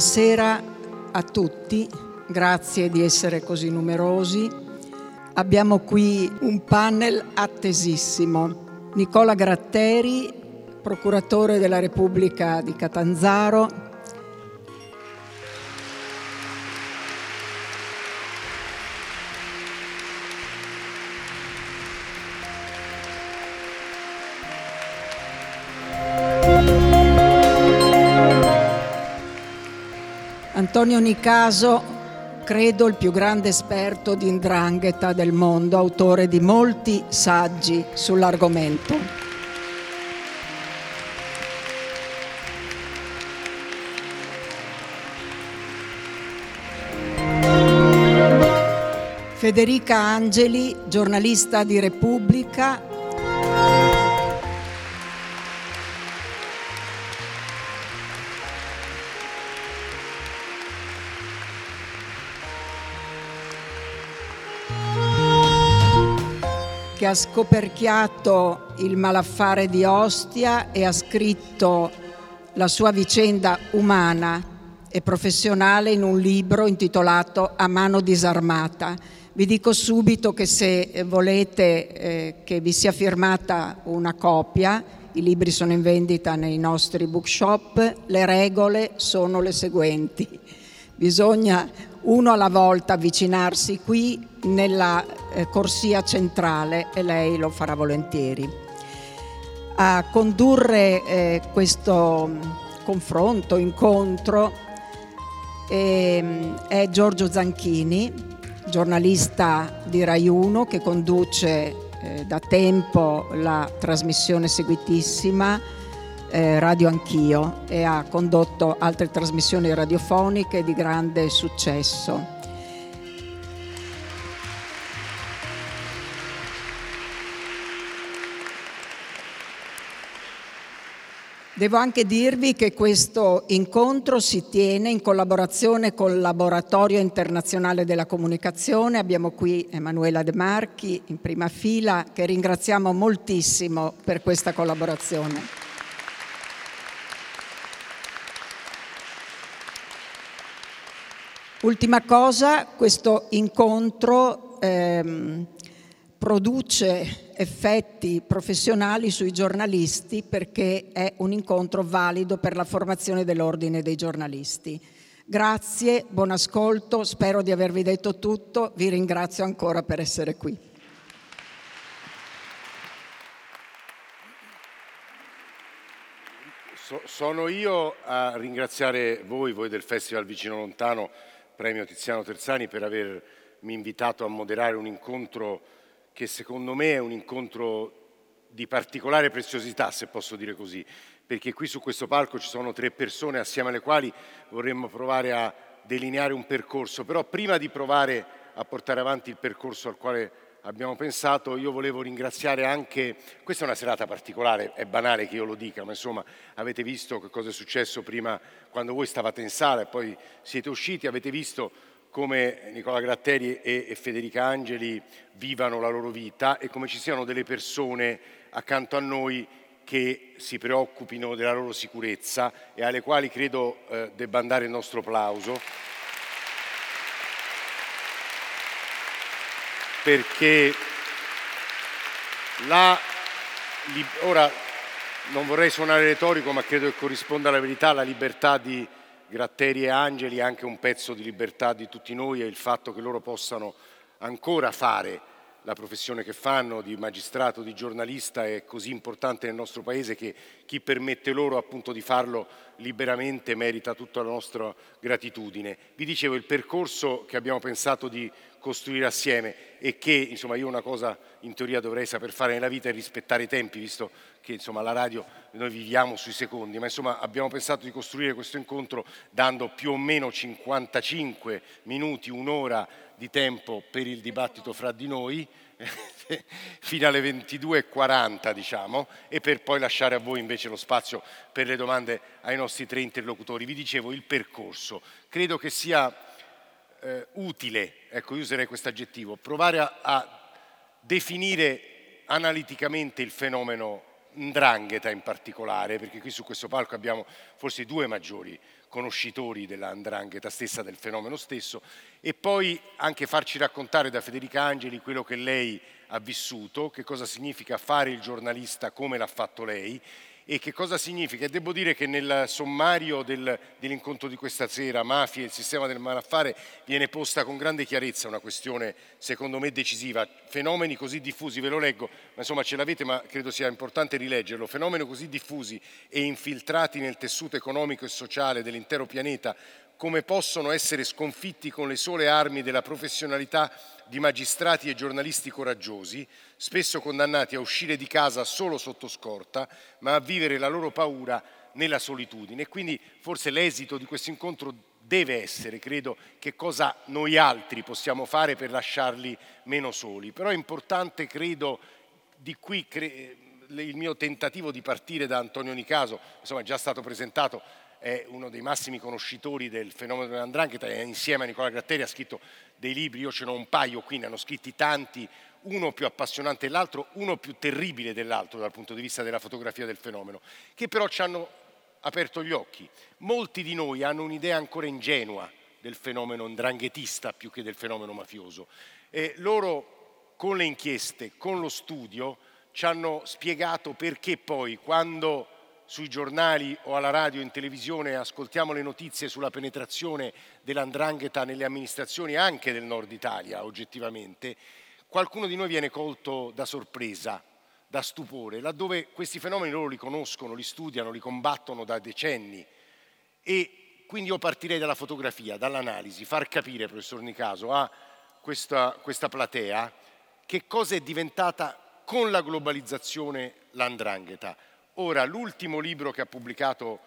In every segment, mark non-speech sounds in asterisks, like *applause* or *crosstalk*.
Buonasera a tutti, grazie di essere così numerosi. Abbiamo qui un panel attesissimo. Nicola Gratteri, procuratore della Repubblica di Catanzaro, Antonio Nicaso, credo il più grande esperto di indrangheta del mondo, autore di molti saggi sull'argomento. Federica Angeli, giornalista di Repubblica, che ha scoperchiato il malaffare di Ostia e ha scritto la sua vicenda umana e professionale in un libro intitolato A mano disarmata. Vi dico subito che se volete eh, che vi sia firmata una copia, i libri sono in vendita nei nostri bookshop, le regole sono le seguenti. Bisogna uno alla volta avvicinarsi qui nella eh, corsia centrale e lei lo farà volentieri. A condurre eh, questo mm, confronto, incontro, eh, è Giorgio Zanchini, giornalista di Rai 1 che conduce eh, da tempo la trasmissione seguitissima eh, Radio Anch'io e ha condotto altre trasmissioni radiofoniche di grande successo. Devo anche dirvi che questo incontro si tiene in collaborazione col Laboratorio Internazionale della Comunicazione. Abbiamo qui Emanuela De Marchi in prima fila che ringraziamo moltissimo per questa collaborazione. Ultima cosa, questo incontro ehm, produce effetti professionali sui giornalisti perché è un incontro valido per la formazione dell'ordine dei giornalisti. Grazie, buon ascolto, spero di avervi detto tutto, vi ringrazio ancora per essere qui. So, sono io a ringraziare voi, voi del Festival Vicino Lontano, premio Tiziano Terzani per avermi invitato a moderare un incontro che secondo me è un incontro di particolare preziosità, se posso dire così, perché qui su questo palco ci sono tre persone assieme alle quali vorremmo provare a delineare un percorso, però prima di provare a portare avanti il percorso al quale abbiamo pensato, io volevo ringraziare anche, questa è una serata particolare, è banale che io lo dica, ma insomma avete visto che cosa è successo prima quando voi stavate in sala e poi siete usciti, avete visto come Nicola Gratteri e, Federica Angeli vivano la loro vita e come ci siano delle persone accanto a noi che si preoccupino della loro sicurezza e alle quali credo eh, debba andare il nostro applauso. Perché la, ora non vorrei suonare retorico, ma credo che corrisponda alla verità, la libertà di Gratteri e Angeli è anche un pezzo di libertà di tutti noi e il fatto che loro possano ancora fare la professione che fanno di magistrato, di giornalista è così importante nel nostro Paese che chi permette loro appunto di farlo liberamente merita tutta la nostra gratitudine. Vi dicevo il percorso che abbiamo pensato di costruire assieme e che insomma io una cosa in teoria dovrei saper fare nella vita è rispettare i tempi, visto che insomma la radio noi viviamo sui secondi, ma insomma abbiamo pensato di costruire questo incontro dando più o meno 55 minuti, un'ora di tempo per il dibattito fra di noi, *laughs* fino alle 22.40 diciamo, e per poi lasciare a voi invece lo spazio per le domande ai nostri tre interlocutori. Vi dicevo il percorso, credo che sia eh, utile, ecco io userei questo aggettivo, provare a, a definire analiticamente il fenomeno Ndrangheta in particolare, perché qui su questo palco abbiamo forse i due maggiori conoscitori della Ndrangheta stessa, del fenomeno stesso, e poi anche farci raccontare da Federica Angeli quello che lei ha vissuto, che cosa significa fare il giornalista come l'ha fatto lei e che cosa significa. Devo dire che nel sommario del, dell'incontro di questa sera, mafia e il sistema del malaffare, viene posta con grande chiarezza una questione secondo me decisiva. Fenomeni così diffusi, ve lo leggo, ma insomma ce l'avete, ma credo sia importante rileggerlo. Fenomeni così diffusi e infiltrati nel tessuto economico e sociale dell'intero pianeta come possono essere sconfitti con le sole armi della professionalità di magistrati e giornalisti coraggiosi, spesso condannati a uscire di casa solo sotto scorta, ma a vivere la loro paura nella solitudine. E quindi forse l'esito di questo incontro deve essere, credo, che cosa noi altri possiamo fare per lasciarli meno soli. Però è importante, credo, di qui cre- il mio tentativo di partire da Antonio Nicaso, insomma è già stato presentato è uno dei massimi conoscitori del fenomeno dell'andrangheta insieme a Nicola Gratteri ha scritto dei libri, io ce n'ho un paio qui, ne hanno scritti tanti, uno più appassionante dell'altro, uno più terribile dell'altro dal punto di vista della fotografia del fenomeno, che però ci hanno aperto gli occhi. Molti di noi hanno un'idea ancora ingenua del fenomeno ndranghetista più che del fenomeno mafioso. E loro con le inchieste, con lo studio, ci hanno spiegato perché poi quando sui giornali o alla radio, in televisione, ascoltiamo le notizie sulla penetrazione dell'andrangheta nelle amministrazioni anche del nord Italia, oggettivamente, qualcuno di noi viene colto da sorpresa, da stupore, laddove questi fenomeni loro li conoscono, li studiano, li combattono da decenni. E quindi io partirei dalla fotografia, dall'analisi, far capire, professor Nicaso, a questa, questa platea che cosa è diventata con la globalizzazione l'andrangheta Ora, l'ultimo libro che ha pubblicato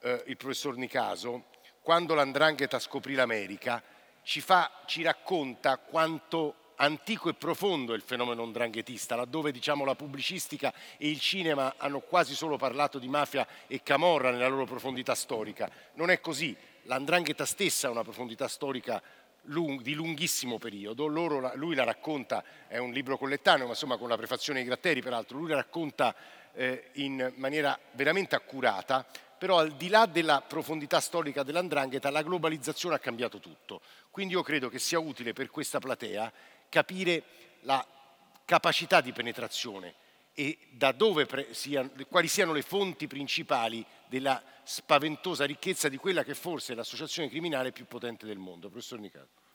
eh, il professor Nicaso, quando l'andrangheta scoprì l'America, ci, fa, ci racconta quanto antico e profondo è il fenomeno ndranghetista, laddove diciamo, la pubblicistica e il cinema hanno quasi solo parlato di mafia e camorra nella loro profondità storica. Non è così, l'andrangheta stessa ha una profondità storica lung, di lunghissimo periodo, Loro, lui la racconta, è un libro collettaneo, ma insomma con la prefazione di Gratteri peraltro, lui la racconta eh, in maniera veramente accurata, però al di là della profondità storica dell'andrangheta, la globalizzazione ha cambiato tutto. Quindi io credo che sia utile per questa platea capire la capacità di penetrazione e da dove pre- siano, quali siano le fonti principali della spaventosa ricchezza di quella che forse è l'associazione criminale più potente del mondo. Professor Nicato.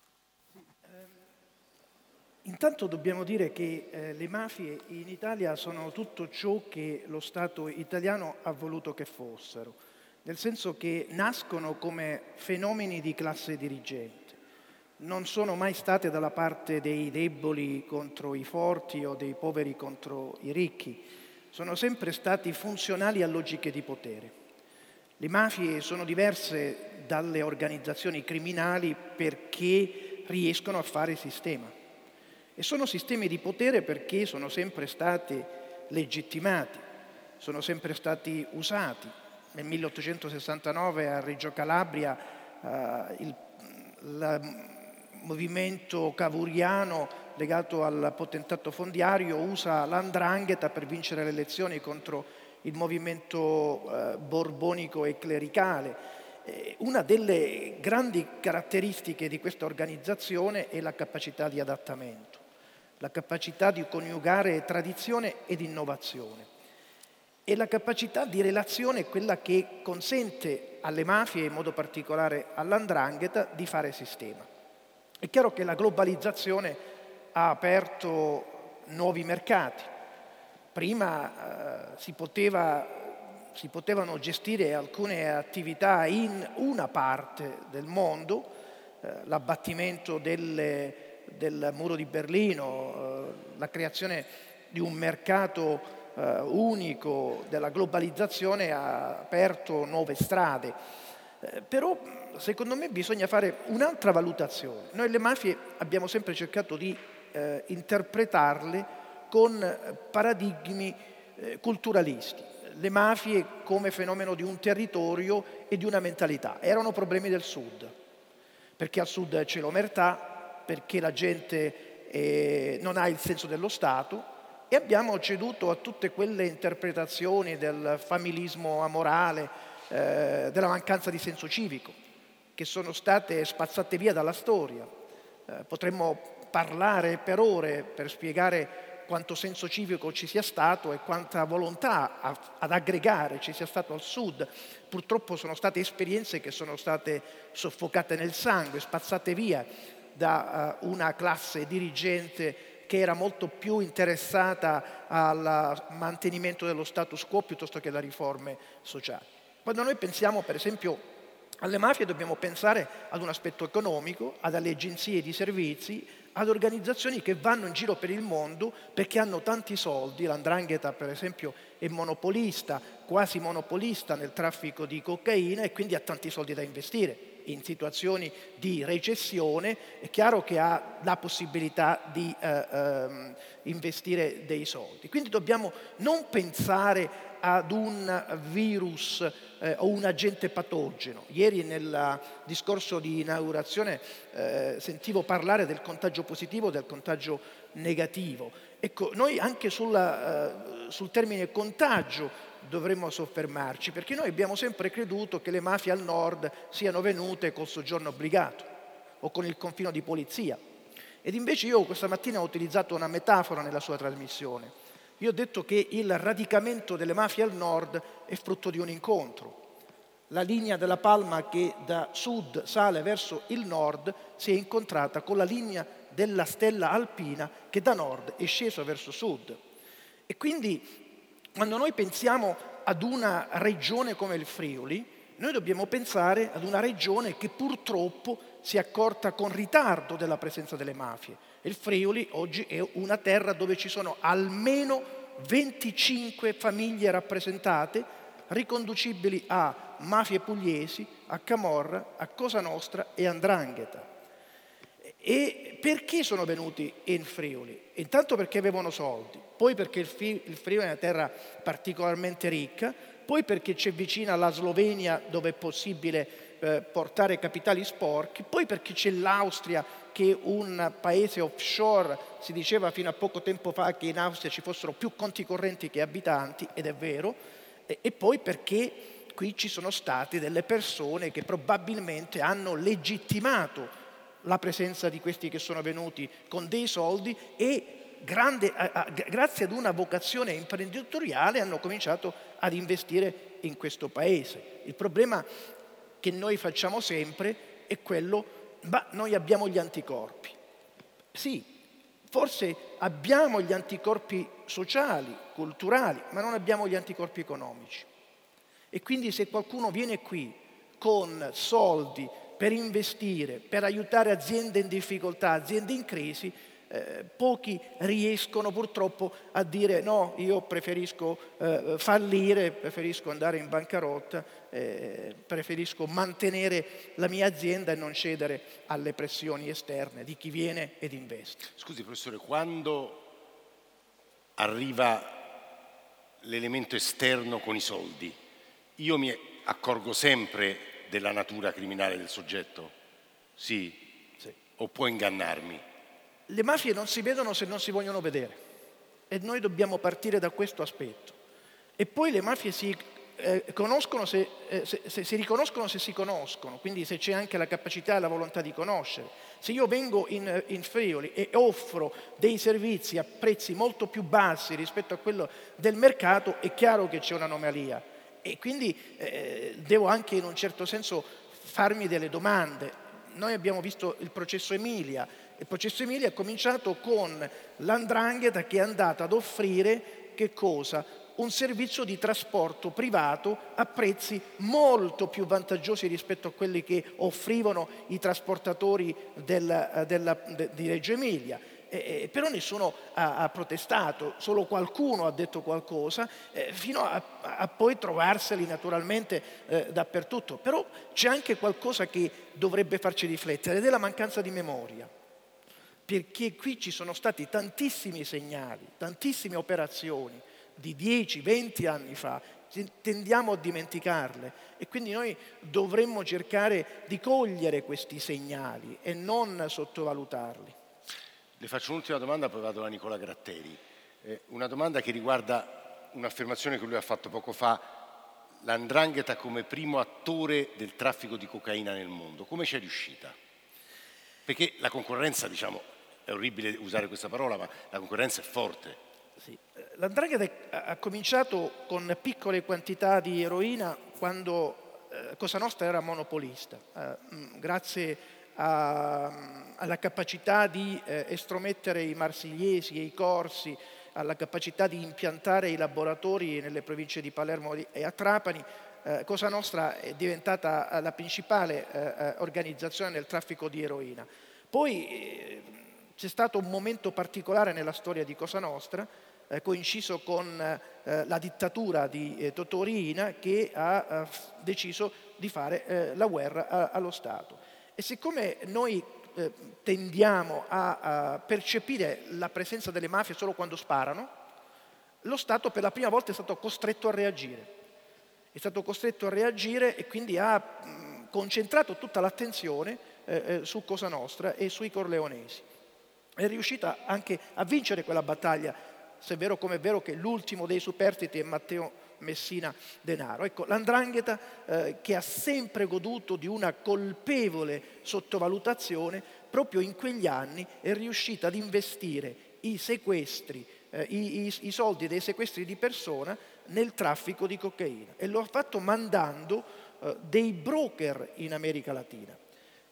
Intanto dobbiamo dire che eh, le mafie in Italia sono tutto ciò che lo Stato italiano ha voluto che fossero, nel senso che nascono come fenomeni di classe dirigente, non sono mai state dalla parte dei deboli contro i forti o dei poveri contro i ricchi, sono sempre stati funzionali a logiche di potere. Le mafie sono diverse dalle organizzazioni criminali perché riescono a fare sistema e sono sistemi di potere perché sono sempre stati legittimati, sono sempre stati usati. Nel 1869 a Reggio Calabria eh, il, il movimento cavuriano legato al potentato fondiario usa l'andrangheta per vincere le elezioni contro il movimento eh, borbonico e clericale. Eh, una delle grandi caratteristiche di questa organizzazione è la capacità di adattamento la capacità di coniugare tradizione ed innovazione e la capacità di relazione è quella che consente alle mafie, in modo particolare all'andrangheta, di fare sistema. È chiaro che la globalizzazione ha aperto nuovi mercati. Prima eh, si, poteva, si, potevano gestire alcune attività in una parte del mondo, eh, l'abbattimento delle del muro di Berlino, eh, la creazione di un mercato eh, unico della globalizzazione ha aperto nuove strade. Eh, però secondo me bisogna fare un'altra valutazione. Noi le mafie abbiamo sempre cercato di eh, interpretarle con paradigmi eh, culturalisti. Le mafie come fenomeno di un territorio e di una mentalità. Erano problemi del sud, perché al sud c'è l'omertà, perché la gente eh, non ha il senso dello Stato, e abbiamo ceduto a tutte quelle interpretazioni del familismo amorale, eh, della mancanza di senso civico, che sono state spazzate via dalla storia. Eh, potremmo parlare per ore per spiegare quanto senso civico ci sia stato e quanta volontà a, ad aggregare ci sia stato al sud. Purtroppo sono state esperienze che sono state soffocate nel sangue, spazzate via da uh, una classe dirigente che era molto più interessata al mantenimento dello status quo piuttosto che alle riforme sociali. Quando noi pensiamo per esempio alle mafie dobbiamo pensare ad un aspetto economico, ad alle agenzie di servizi, ad organizzazioni che vanno in giro per il mondo perché hanno tanti soldi, l'andrangheta per esempio è monopolista, quasi monopolista nel traffico di cocaina e quindi ha tanti soldi da investire in situazioni di recessione, è chiaro che ha la possibilità di eh, eh, investire dei soldi. Quindi dobbiamo non pensare ad un virus eh, o un agente patogeno. Ieri nel discorso di inaugurazione eh, sentivo parlare del contagio positivo e del contagio negativo. Ecco, noi anche sulla, eh, sul termine contagio dovremmo soffermarci, perché noi abbiamo sempre creduto che le mafie al nord siano venute col soggiorno obbligato o con il confino di polizia. Ed invece io questa mattina ho utilizzato una metafora nella sua trasmissione. Io ho detto che il radicamento delle mafie al nord è frutto di un incontro. La linea della Palma che da sud sale verso il nord si è incontrata con la linea della stella alpina che da nord è scesa verso sud. E quindi quando noi pensiamo ad una regione come il Friuli, noi dobbiamo pensare ad una regione che purtroppo si è accorta con ritardo della presenza delle mafie. Il Friuli oggi è una terra dove ci sono almeno 25 famiglie rappresentate riconducibili a mafie pugliesi, a Camorra, a Cosa Nostra e Andrangheta. E perché sono venuti in Friuli? Intanto perché avevano soldi, poi perché il, Friuli è una terra particolarmente ricca, poi perché c'è vicina la Slovenia dove è possibile eh, portare capitali sporchi, poi perché c'è l'Austria che è un paese offshore, si diceva fino a poco tempo fa che in Austria ci fossero più conti correnti che abitanti, ed è vero, e, e poi perché qui ci sono state delle persone che probabilmente hanno legittimato la presenza di questi che sono venuti con dei soldi e grande, a, a, grazie ad una vocazione imprenditoriale hanno cominciato ad investire in questo paese. Il problema che noi facciamo sempre è quello, ma noi abbiamo gli anticorpi. Sì, forse abbiamo gli anticorpi sociali, culturali, ma non abbiamo gli anticorpi economici. E quindi se qualcuno viene qui con soldi per investire, per aiutare aziende in difficoltà, aziende in crisi, eh, pochi riescono purtroppo a dire no, io preferisco eh, fallire, preferisco andare in bancarotta, eh, preferisco mantenere la mia azienda e non cedere alle pressioni esterne di chi viene ed investe. Scusi professore, quando arriva l'elemento esterno con i soldi, io mi accorgo sempre della natura criminale del soggetto? Sì? sì. O può ingannarmi? Le mafie non si vedono se non si vogliono vedere e noi dobbiamo partire da questo aspetto. E poi le mafie si, eh, se, eh, se, se, si riconoscono se si conoscono, quindi se c'è anche la capacità e la volontà di conoscere. Se io vengo in, in Friuli e offro dei servizi a prezzi molto più bassi rispetto a quello del mercato, è chiaro che c'è un'anomalia. E quindi eh, devo anche in un certo senso farmi delle domande. Noi abbiamo visto il processo Emilia, il processo Emilia è cominciato con l'andrangheta che è andata ad offrire che cosa? Un servizio di trasporto privato a prezzi molto più vantaggiosi rispetto a quelli che offrivano i trasportatori del, della, de, di Reggio Emilia. Eh, però nessuno ha, ha, protestato, solo qualcuno ha detto qualcosa, eh, fino a, a, poi trovarseli naturalmente eh, dappertutto. Però c'è anche qualcosa che dovrebbe farci riflettere ed è la mancanza di memoria perché qui ci sono stati tantissimi segnali, tantissime operazioni di 10, 20 anni fa, tendiamo a dimenticarle e quindi noi dovremmo cercare di cogliere questi segnali e non sottovalutarli. Le faccio un'ultima domanda, poi vado a Nicola Gratteri. Eh, una domanda che riguarda un'affermazione che lui ha fatto poco fa, l'andrangheta come primo attore del traffico di cocaina nel mondo. Come ci è riuscita? Perché la concorrenza, diciamo, è orribile usare questa parola, ma la concorrenza è forte. Sì. L'andrangheta ha cominciato con piccole quantità di eroina quando eh, Cosa Nostra era monopolista. Eh, mm, grazie a, alla capacità di eh, estromettere i marsigliesi e i corsi, alla capacità di impiantare i laboratori nelle province di Palermo e a Trapani, Cosa Nostra è diventata la principale organizzazione nel traffico di eroina. Poi c'è stato un momento particolare nella storia di Cosa Nostra, eh, coinciso con eh, la dittatura di eh, Totò che ha deciso di fare la guerra allo Stato. E siccome noi eh, tendiamo a, a percepire la presenza delle mafie solo quando sparano, lo Stato per la prima volta è stato costretto a reagire. È stato costretto a reagire e quindi ha mh, concentrato tutta l'attenzione eh, eh, su Cosa Nostra e sui corleonesi. È riuscita anche a vincere quella battaglia, se è vero come è vero che l'ultimo dei superstiti è Matteo Messina Denaro. Ecco, l'andrangheta eh, che ha sempre goduto di una colpevole sottovalutazione, proprio in quegli anni è riuscita ad investire i sequestri, eh, i, i, i soldi dei sequestri di persona nel traffico di cocaina e lo ha fatto mandando eh, dei broker in America Latina.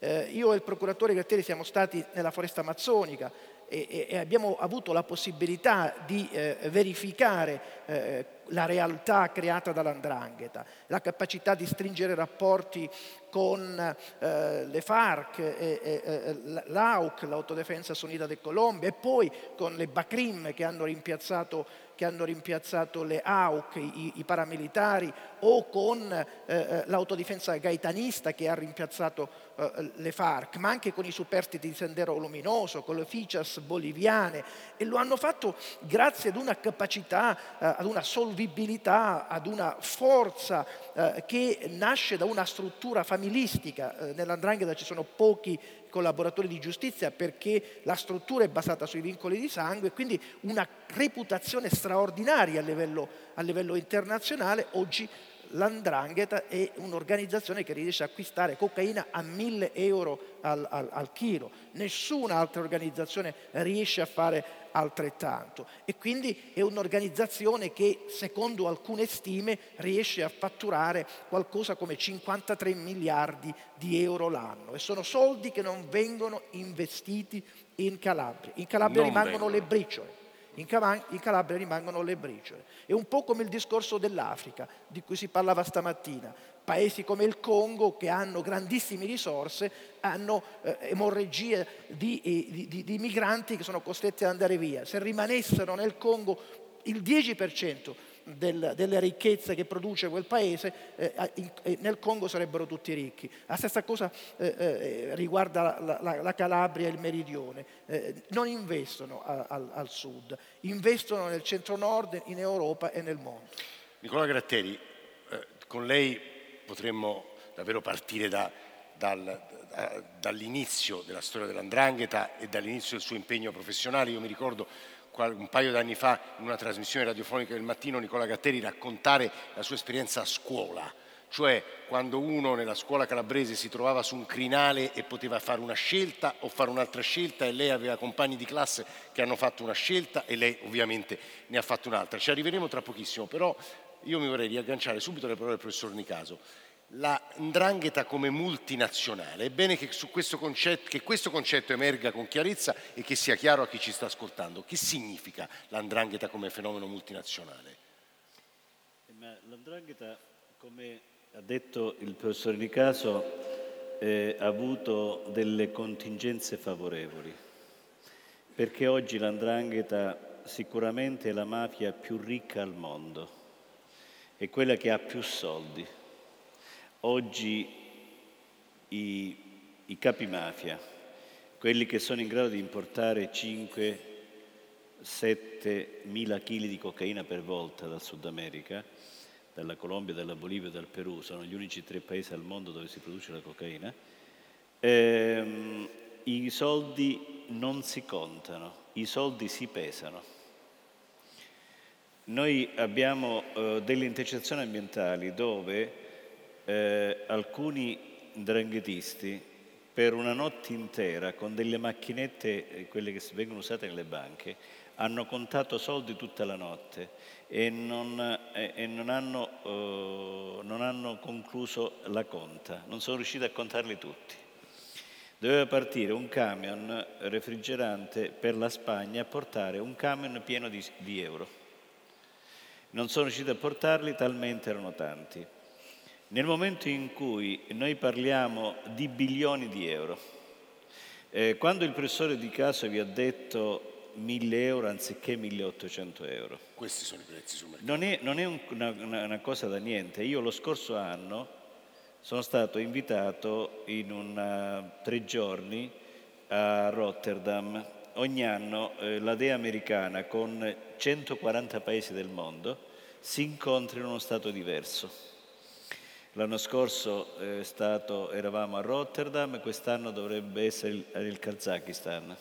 Eh, io e il procuratore Gratteri siamo stati nella foresta amazzonica e, e abbiamo avuto la possibilità di eh, verificare eh, la realtà creata dall'andrangheta, la capacità di stringere rapporti con eh, le FARC, e, e, l'AUC, l'Autodefensa Unita del Colombia, e poi con le BACRIM che hanno rimpiazzato, che hanno rimpiazzato le AUC, i, i paramilitari, o con eh, eh, l'autodifensa gaetanista che ha rimpiazzato eh, le FARC, ma anche con i superstiti di Sendero Luminoso, con le FICAS boliviane, e lo hanno fatto grazie ad una capacità, eh, ad una solvibilità, ad una forza eh, che nasce da una struttura familistica. Eh, Nell'andrangheta ci sono pochi collaboratori di giustizia perché la struttura è basata sui vincoli di sangue, quindi una reputazione straordinaria a livello, a livello internazionale. Oggi l'andrangheta è un'organizzazione che riesce a acquistare cocaina a 1000 euro al, al, al chilo. Nessuna altra organizzazione riesce a fare altrettanto e quindi è un'organizzazione che secondo alcune stime riesce a fatturare qualcosa come 53 miliardi di euro l'anno e sono soldi che non vengono investiti in Calabria. In Calabria non rimangono vengono. le briciole in, Calabria rimangono le briciole. È un po' come il discorso dell'Africa, di cui si parlava stamattina. Paesi come il Congo, che hanno grandissime risorse, hanno eh, emorragie di, di, di, di migranti che sono costretti ad andare via. Se rimanessero nel Congo il 10% del, delle ricchezze che produce quel paese, eh, in, eh, nel Congo sarebbero tutti ricchi. La stessa cosa eh, eh riguarda la, la, la, Calabria e il meridione. Eh, non investono a, a, al sud, investono nel centro-nord, in Europa e nel mondo. Nicola Gratteri, eh, con lei potremmo davvero partire da, dal, da, dall'inizio della storia dell'andrangheta e dall'inizio del suo impegno professionale. Io mi ricordo un paio d'anni fa in una trasmissione radiofonica del mattino Nicola Gatteri raccontare la sua esperienza a scuola, cioè quando uno nella scuola calabrese si trovava su un crinale e poteva fare una scelta o fare un'altra scelta e lei aveva compagni di classe che hanno fatto una scelta e lei ovviamente ne ha fatto un'altra. Ci arriveremo tra pochissimo, però io mi vorrei riagganciare subito alle parole del professor Nicaso la ndrangheta come multinazionale. È bene che, questo concetto, che, questo concetto, emerga con chiarezza e che sia chiaro a chi ci sta ascoltando. Che significa la ndrangheta come fenomeno multinazionale? Eh, l'andrangheta, come ha detto il professor Nicaso, eh, ha avuto delle contingenze favorevoli, perché oggi l'andrangheta sicuramente è la mafia più ricca al mondo, è quella che ha più soldi Oggi i, i capi mafia, quelli che sono in grado di importare 5-7 mila chili di cocaina per volta dal Sud America, dalla Colombia, dalla Bolivia e dal Perù, sono gli unici tre paesi al mondo dove si produce la cocaina, ehm, i soldi non si contano, i soldi si pesano. noi abbiamo eh, delle intercettazioni ambientali dove eh, alcuni dranghetisti per una notte intera con delle macchinette, eh, quelle che vengono usate nelle banche, hanno contato soldi tutta la notte e non, e, e non, hanno, uh, non hanno concluso la conta, non sono riusciti a contarli tutti. Doveva partire un camion refrigerante per la Spagna a portare un camion pieno di, di euro. Non sono riusciti a portarli, talmente erano tanti. Nel momento in cui noi parliamo di bilioni di euro, eh, quando il professore Di Caso vi ha detto 1000 euro anziché 1800 euro. Questi sono i prezzi sul mercato. Non è, non è un, una, una, cosa da niente. Io lo scorso anno sono stato invitato in una, tre giorni a Rotterdam. Ogni anno eh, la DEA americana con 140 paesi del mondo si incontra in uno Stato diverso. L'anno scorso eh, stato, eravamo a Rotterdam, quest'anno dovrebbe essere il, il Kazakistan.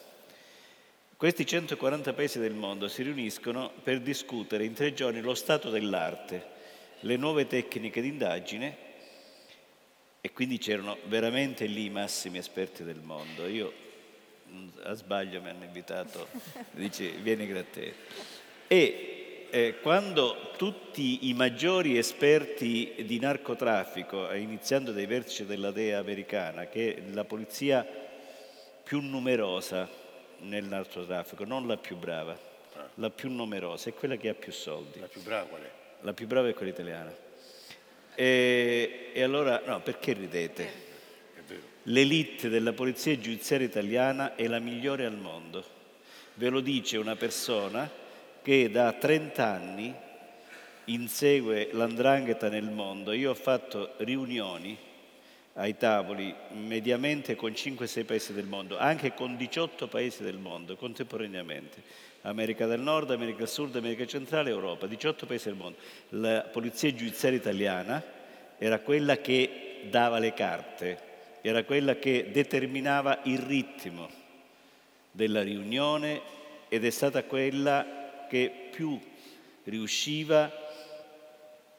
Questi 140 paesi del mondo si riuniscono per discutere in tre giorni lo stato dell'arte, le nuove tecniche di indagine e quindi c'erano veramente lì i massimi esperti del mondo. Io a sbaglio mi hanno invitato, dice vieni Gratteri. E eh, quando tutti i maggiori esperti di narcotraffico, iniziando dai vertici della DEA americana, che è la polizia più numerosa nel narcotraffico, non la più brava, ah. la più numerosa, è quella che ha più soldi. La più brava qual è? La più brava è quella italiana. E, e allora, no, perché ridete? L'elite della polizia giudiziaria italiana è la migliore al mondo. Ve lo dice una persona che da 30 anni insegue l'andrangheta nel mondo. Io ho fatto riunioni ai tavoli mediamente con 5-6 paesi del mondo, anche con 18 paesi del mondo contemporaneamente, America del Nord, America del Sud, America Centrale, Europa, 18 paesi del mondo. La polizia giudiziaria italiana era quella che dava le carte, era quella che determinava il ritmo della riunione ed è stata quella che più riusciva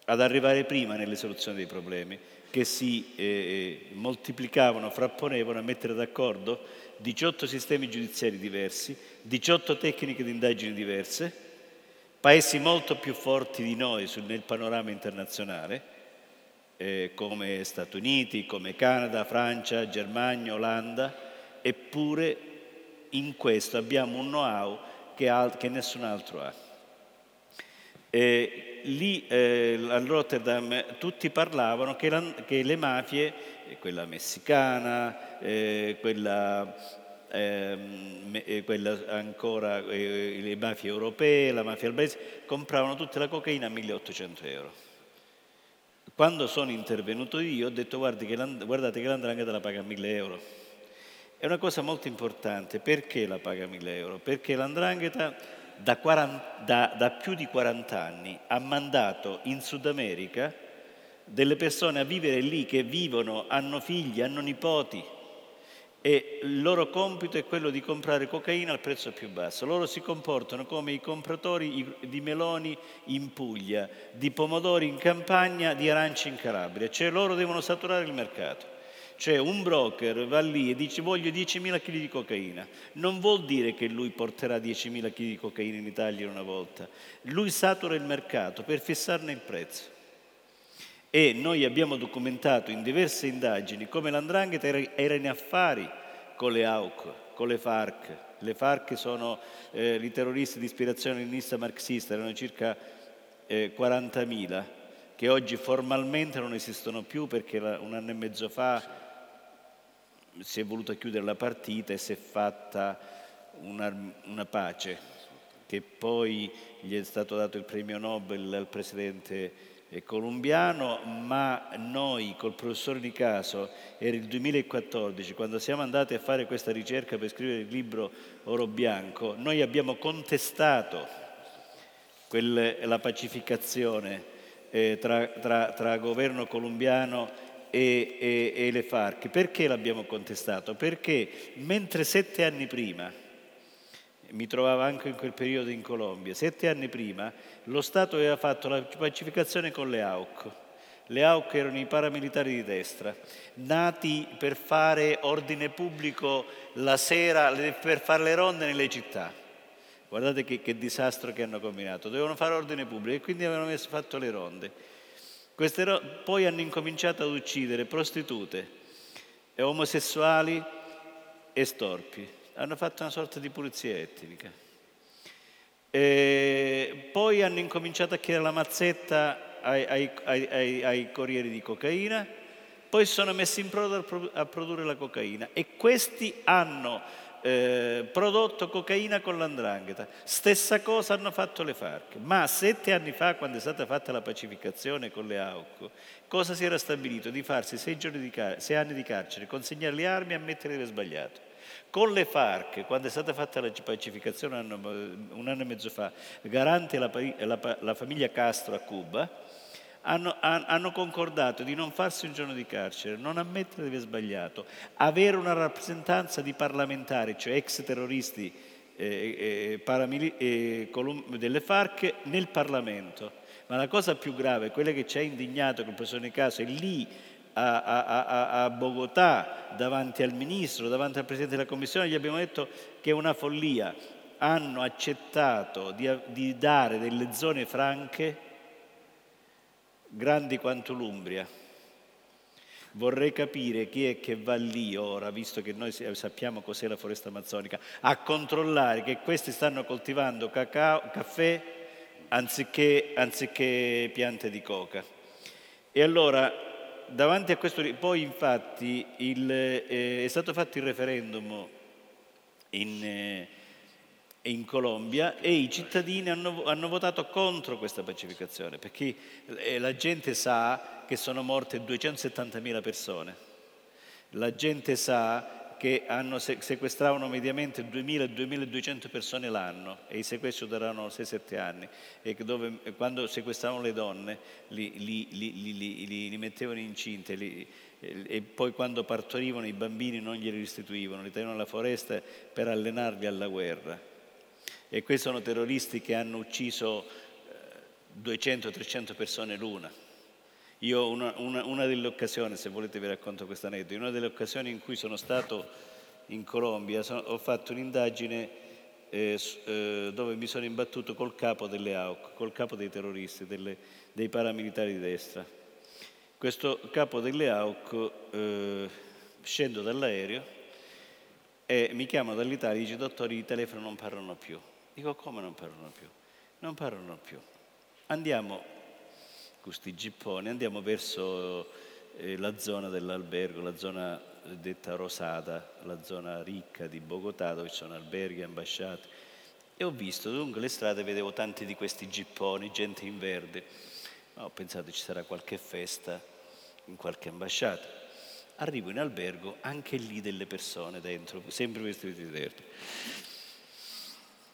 ad arrivare prima nelle soluzioni dei problemi che si eh, eh moltiplicavano, frapponevano a mettere d'accordo 18 sistemi giudiziari diversi, 18 tecniche di indagine diverse, paesi molto più forti di noi sul, nel panorama internazionale, eh, come Stati Uniti, come Canada, Francia, Germania, Olanda, eppure in questo abbiamo un know-how che, che nessun altro ha. E lì eh, a Rotterdam tutti parlavano che, la, che le mafie, eh, quella messicana, eh, quella, ehm, eh, quella, ancora eh, le mafie europee, la mafia albanese, compravano tutta la cocaina a 1800 euro. Quando sono intervenuto io ho detto guardate che l'andrangheta la paga a 1000 euro. È una cosa molto importante, perché la paga a 1000 euro? Perché l'andrangheta da, 40, da, da più di 40 anni ha mandato in Sud America delle persone a vivere lì che vivono, hanno figli, hanno nipoti e il loro compito è quello di comprare cocaina al prezzo più basso. Loro si comportano come i compratori di meloni in Puglia, di pomodori in campagna, di arance in Calabria, cioè loro devono saturare il mercato. Cioè un broker va lì e dice voglio 10.000 kg di cocaina. Non vuol dire che lui porterà 10.000 kg di cocaina in Italia una volta. Lui satura il mercato per fissarne il prezzo. E noi abbiamo documentato in diverse indagini come l'andrangheta era in affari con le AUC, con le FARC. Le FARC sono eh, i terroristi di ispirazione leninista marxista, erano circa eh, 40.000 che oggi formalmente non esistono più perché un anno e mezzo fa si è voluta chiudere la partita e si è fatta una, una pace, che poi gli è stato dato il premio Nobel al presidente colombiano, ma noi col professor Di Caso era il 2014, quando siamo andati a fare questa ricerca per scrivere il libro Oro Bianco, noi abbiamo contestato quel, la pacificazione eh, tra, tra, tra governo colombiano e, e, e le FARC. Perché l'abbiamo contestato? Perché mentre sette anni prima mi trovavo anche in quel periodo in Colombia. Sette anni prima lo Stato aveva fatto la pacificazione con le AUC. Le AUC erano i paramilitari di destra, nati per fare ordine pubblico la sera, per fare le ronde nelle città. Guardate che, che disastro che hanno combinato. Dovevano fare ordine pubblico e quindi avevano messo, fatto le ronde. Queste poi hanno incominciato ad uccidere prostitute, omosessuali e storpi. Hanno fatto una sorta di pulizia etnica. E poi hanno incominciato a chiedere la mazzetta ai, ai, ai, ai corrieri di cocaina, poi sono messi in prodo a produrre la cocaina e questi hanno eh, prodotto cocaina con l'andrangheta. Stessa cosa hanno fatto le FARC. Ma sette anni fa, quando è stata fatta la pacificazione con le AUC, cosa si era stabilito? Di farsi sei, di car- sei anni di carcere, consegnare le armi e ammettere di aver sbagliato. Con le FARC, quando è stata fatta la pacificazione un anno, un anno e mezzo fa, garante la, la, la famiglia Castro a Cuba, hanno, hanno, concordato di non farsi un giorno di carcere, non ammettere di aver sbagliato, avere una rappresentanza di parlamentari, cioè ex terroristi eh, eh, paramili- eh, delle FARC nel Parlamento. Ma la cosa più grave, quella che ci ha indignato, che il professor Nicaso è lì a, a, a, a, Bogotà, davanti al ministro, davanti al presidente della commissione, gli abbiamo detto che è una follia. Hanno accettato di, di dare delle zone franche grandi quanto l'Umbria. Vorrei capire chi è che va lì ora, visto che noi sappiamo cos'è la foresta amazzonica, a controllare che questi stanno coltivando cacao, caffè anziché, anziché piante di coca. E allora, davanti a questo, poi infatti il, eh, è stato fatto il referendum in, eh, in Colombia e i cittadini hanno, hanno, votato contro questa pacificazione perché eh, la gente sa che sono morte 270.000 persone, la gente sa che hanno, sequestravano mediamente 2.000-2.200 persone l'anno e i sequestri duravano 6-7 anni e dove, quando sequestravano le donne li, li, li, li mettevano incinte e poi quando partorivano i bambini non glieli restituivano, li tenevano alla foresta per allenarli alla guerra e questi sono terroristi che hanno ucciso 200-300 eh, persone l'una. Io una, una, una, delle occasioni, se volete vi racconto questo aneddoto, una delle occasioni in cui sono stato in Colombia sono, ho fatto un'indagine eh, eh, dove mi sono imbattuto col capo delle AUC, col capo dei terroristi, delle, dei paramilitari di destra. Questo capo delle AUC eh, scendo dall'aereo e mi chiama dall'Italia e dice dottori i telefoni non parlano più. Dico come non parlano più? Non parlano più. Andiamo, questi gipponi, andiamo verso eh, la zona dell'albergo, la zona detta Rosata, la zona ricca di Bogotà dove ci sono alberghi, ambasciate. E ho visto lungo le strade, vedevo tanti di questi gipponi, gente in verde. Ho pensato ci sarà qualche festa in qualche ambasciata. Arrivo in albergo, anche lì delle persone dentro, sempre vestiti di verde.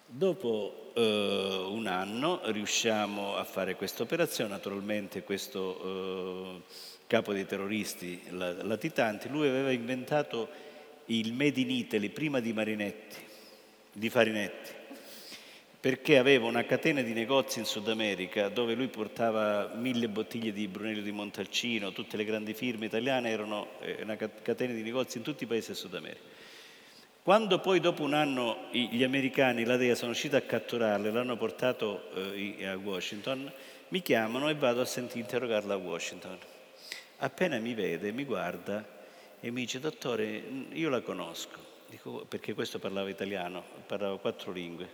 Dopo eh, un anno riusciamo a fare questa operazione, naturalmente questo eh, capo dei terroristi latitanti, lui aveva inventato il Made in Italy prima di Marinetti, di Farinetti, perché aveva una catena di negozi in Sud America dove lui portava mille bottiglie di Brunello di Montalcino, tutte le grandi firme italiane erano eh, una catena di negozi in tutti i paesi del Sud America. Quando poi dopo un anno gli americani, la DEA, sono riusciti a catturarlo e l'hanno portato eh, a Washington, mi chiamano e vado a sentire interrogarla a Washington. Appena mi vede, mi guarda e mi dice, dottore, io la conosco, Dico, perché questo parlava italiano, parlava quattro lingue.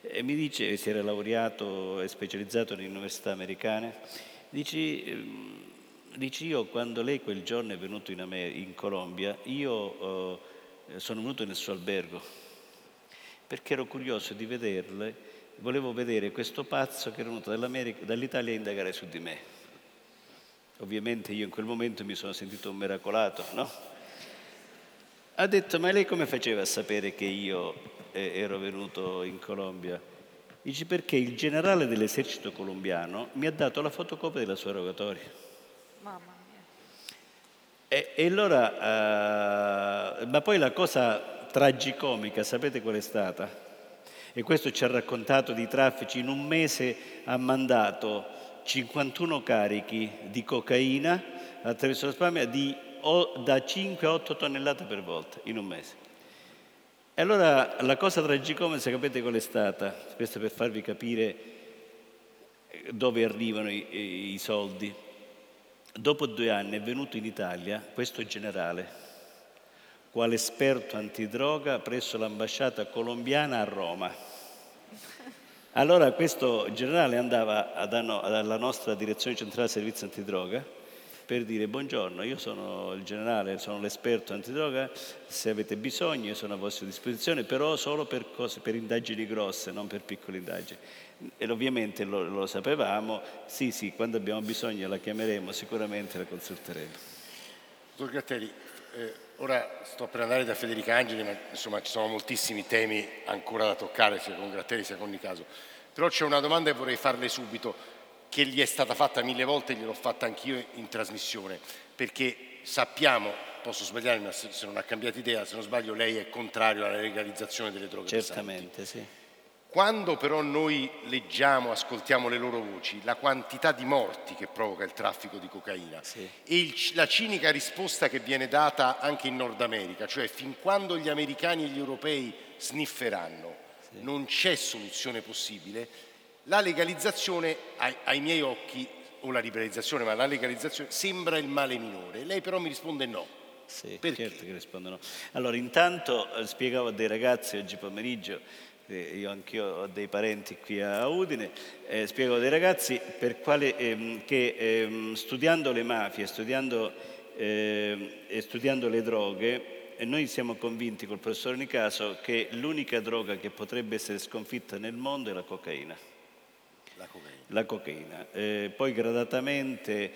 E mi dice, si era laureato e specializzato in università americane, dice, ehm, dice io quando lei quel giorno è venuto in, Amer- in Colombia, io... Eh, sono venuto nel suo albergo perché ero curioso di vederle, volevo vedere questo pazzo che era venuto dall'Italia a indagare su di me. Ovviamente io in quel momento mi sono sentito un miracolato, no? Ha detto, ma lei come faceva a sapere che io eh, ero venuto in Colombia? Dice, perché il generale dell'esercito colombiano mi ha dato la fotocopia della sua rogatoria. Mamma. E, e allora, uh, ma poi la cosa tragicomica, sapete qual è stata? E questo ci ha raccontato di traffici. In un mese ha mandato 51 carichi di cocaina attraverso la Spagna di, da 5 a 8 tonnellate per volta in un mese. E allora la cosa tragicoma, se capite qual è stata, questo per farvi capire dove arrivano i, i soldi. Dopo due anni è venuto in Italia questo generale, quale esperto antidroga presso l'ambasciata colombiana a Roma. Allora questo generale andava alla nostra direzione centrale servizio antidroga per dire buongiorno, io sono il generale, sono l'esperto antidroga, se avete bisogno sono a vostra disposizione, però solo per, cose, per indagini grosse, non per piccole indagini. E ovviamente lo, lo, sapevamo, sì sì, quando abbiamo bisogno la chiameremo, sicuramente la consulteremo. Dottor Gratteri, eh, ora sto per andare da Federica Angeli, ma insomma ci sono moltissimi temi ancora da toccare, sia con Gratteri sia con Nicaso. Però c'è una domanda che vorrei farle subito che gli è stata fatta mille volte, gliel'ho fatta anch'io in trasmissione, perché sappiamo, posso sbagliare, ma se, non ha cambiato idea, se non sbaglio lei è contrario alla legalizzazione delle droghe Certamente, pesanti. sì. Quando però noi leggiamo, ascoltiamo le loro voci, la quantità di morti che provoca il traffico di cocaina sì. e il, la cinica risposta che viene data anche in Nord America, cioè fin quando gli americani e gli europei snifferanno, sì. non c'è soluzione possibile, la legalizzazione ai, ai miei occhi, o la liberalizzazione, ma la legalizzazione sembra il male minore. Lei però mi risponde no. Sì, Perché? certo che rispondo no. Allora, intanto eh, spiegavo a dei ragazzi oggi pomeriggio, io anch'io ho dei parenti qui a Udine, eh, spiegavo a dei ragazzi per quale, ehm, che ehm, studiando le mafie studiando, ehm, e studiando le droghe, e noi siamo convinti col professor Nicaso che l'unica droga che potrebbe essere sconfitta nel mondo è la cocaina. La cocaina. La cocaina. Eh, poi gradatamente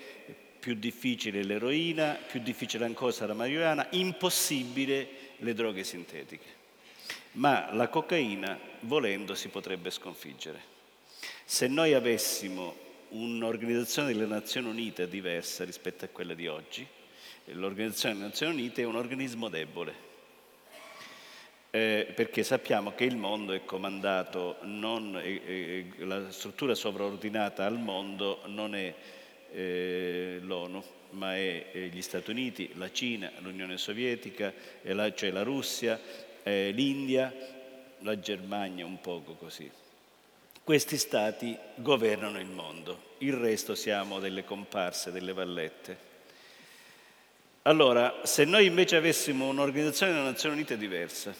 più difficile l'eroina, più difficile ancora la marijuana, impossibile le droghe sintetiche. Ma la cocaina, volendo, si potrebbe sconfiggere. Se noi avessimo un'organizzazione delle Nazioni Unite diversa rispetto a quella di oggi, l'Organizzazione delle Nazioni Unite è un organismo debole, eh, perché sappiamo che il mondo è comandato, non, eh, eh, la struttura sovraordinata al mondo non è eh, l'ONU, ma è, è, gli Stati Uniti, la Cina, l'Unione Sovietica, la, cioè la Russia, l'India, la Germania, un poco così. Questi stati governano il mondo, il resto siamo delle comparse, delle vallette. Allora, se noi invece avessimo un'organizzazione delle Nazioni Unite diversa,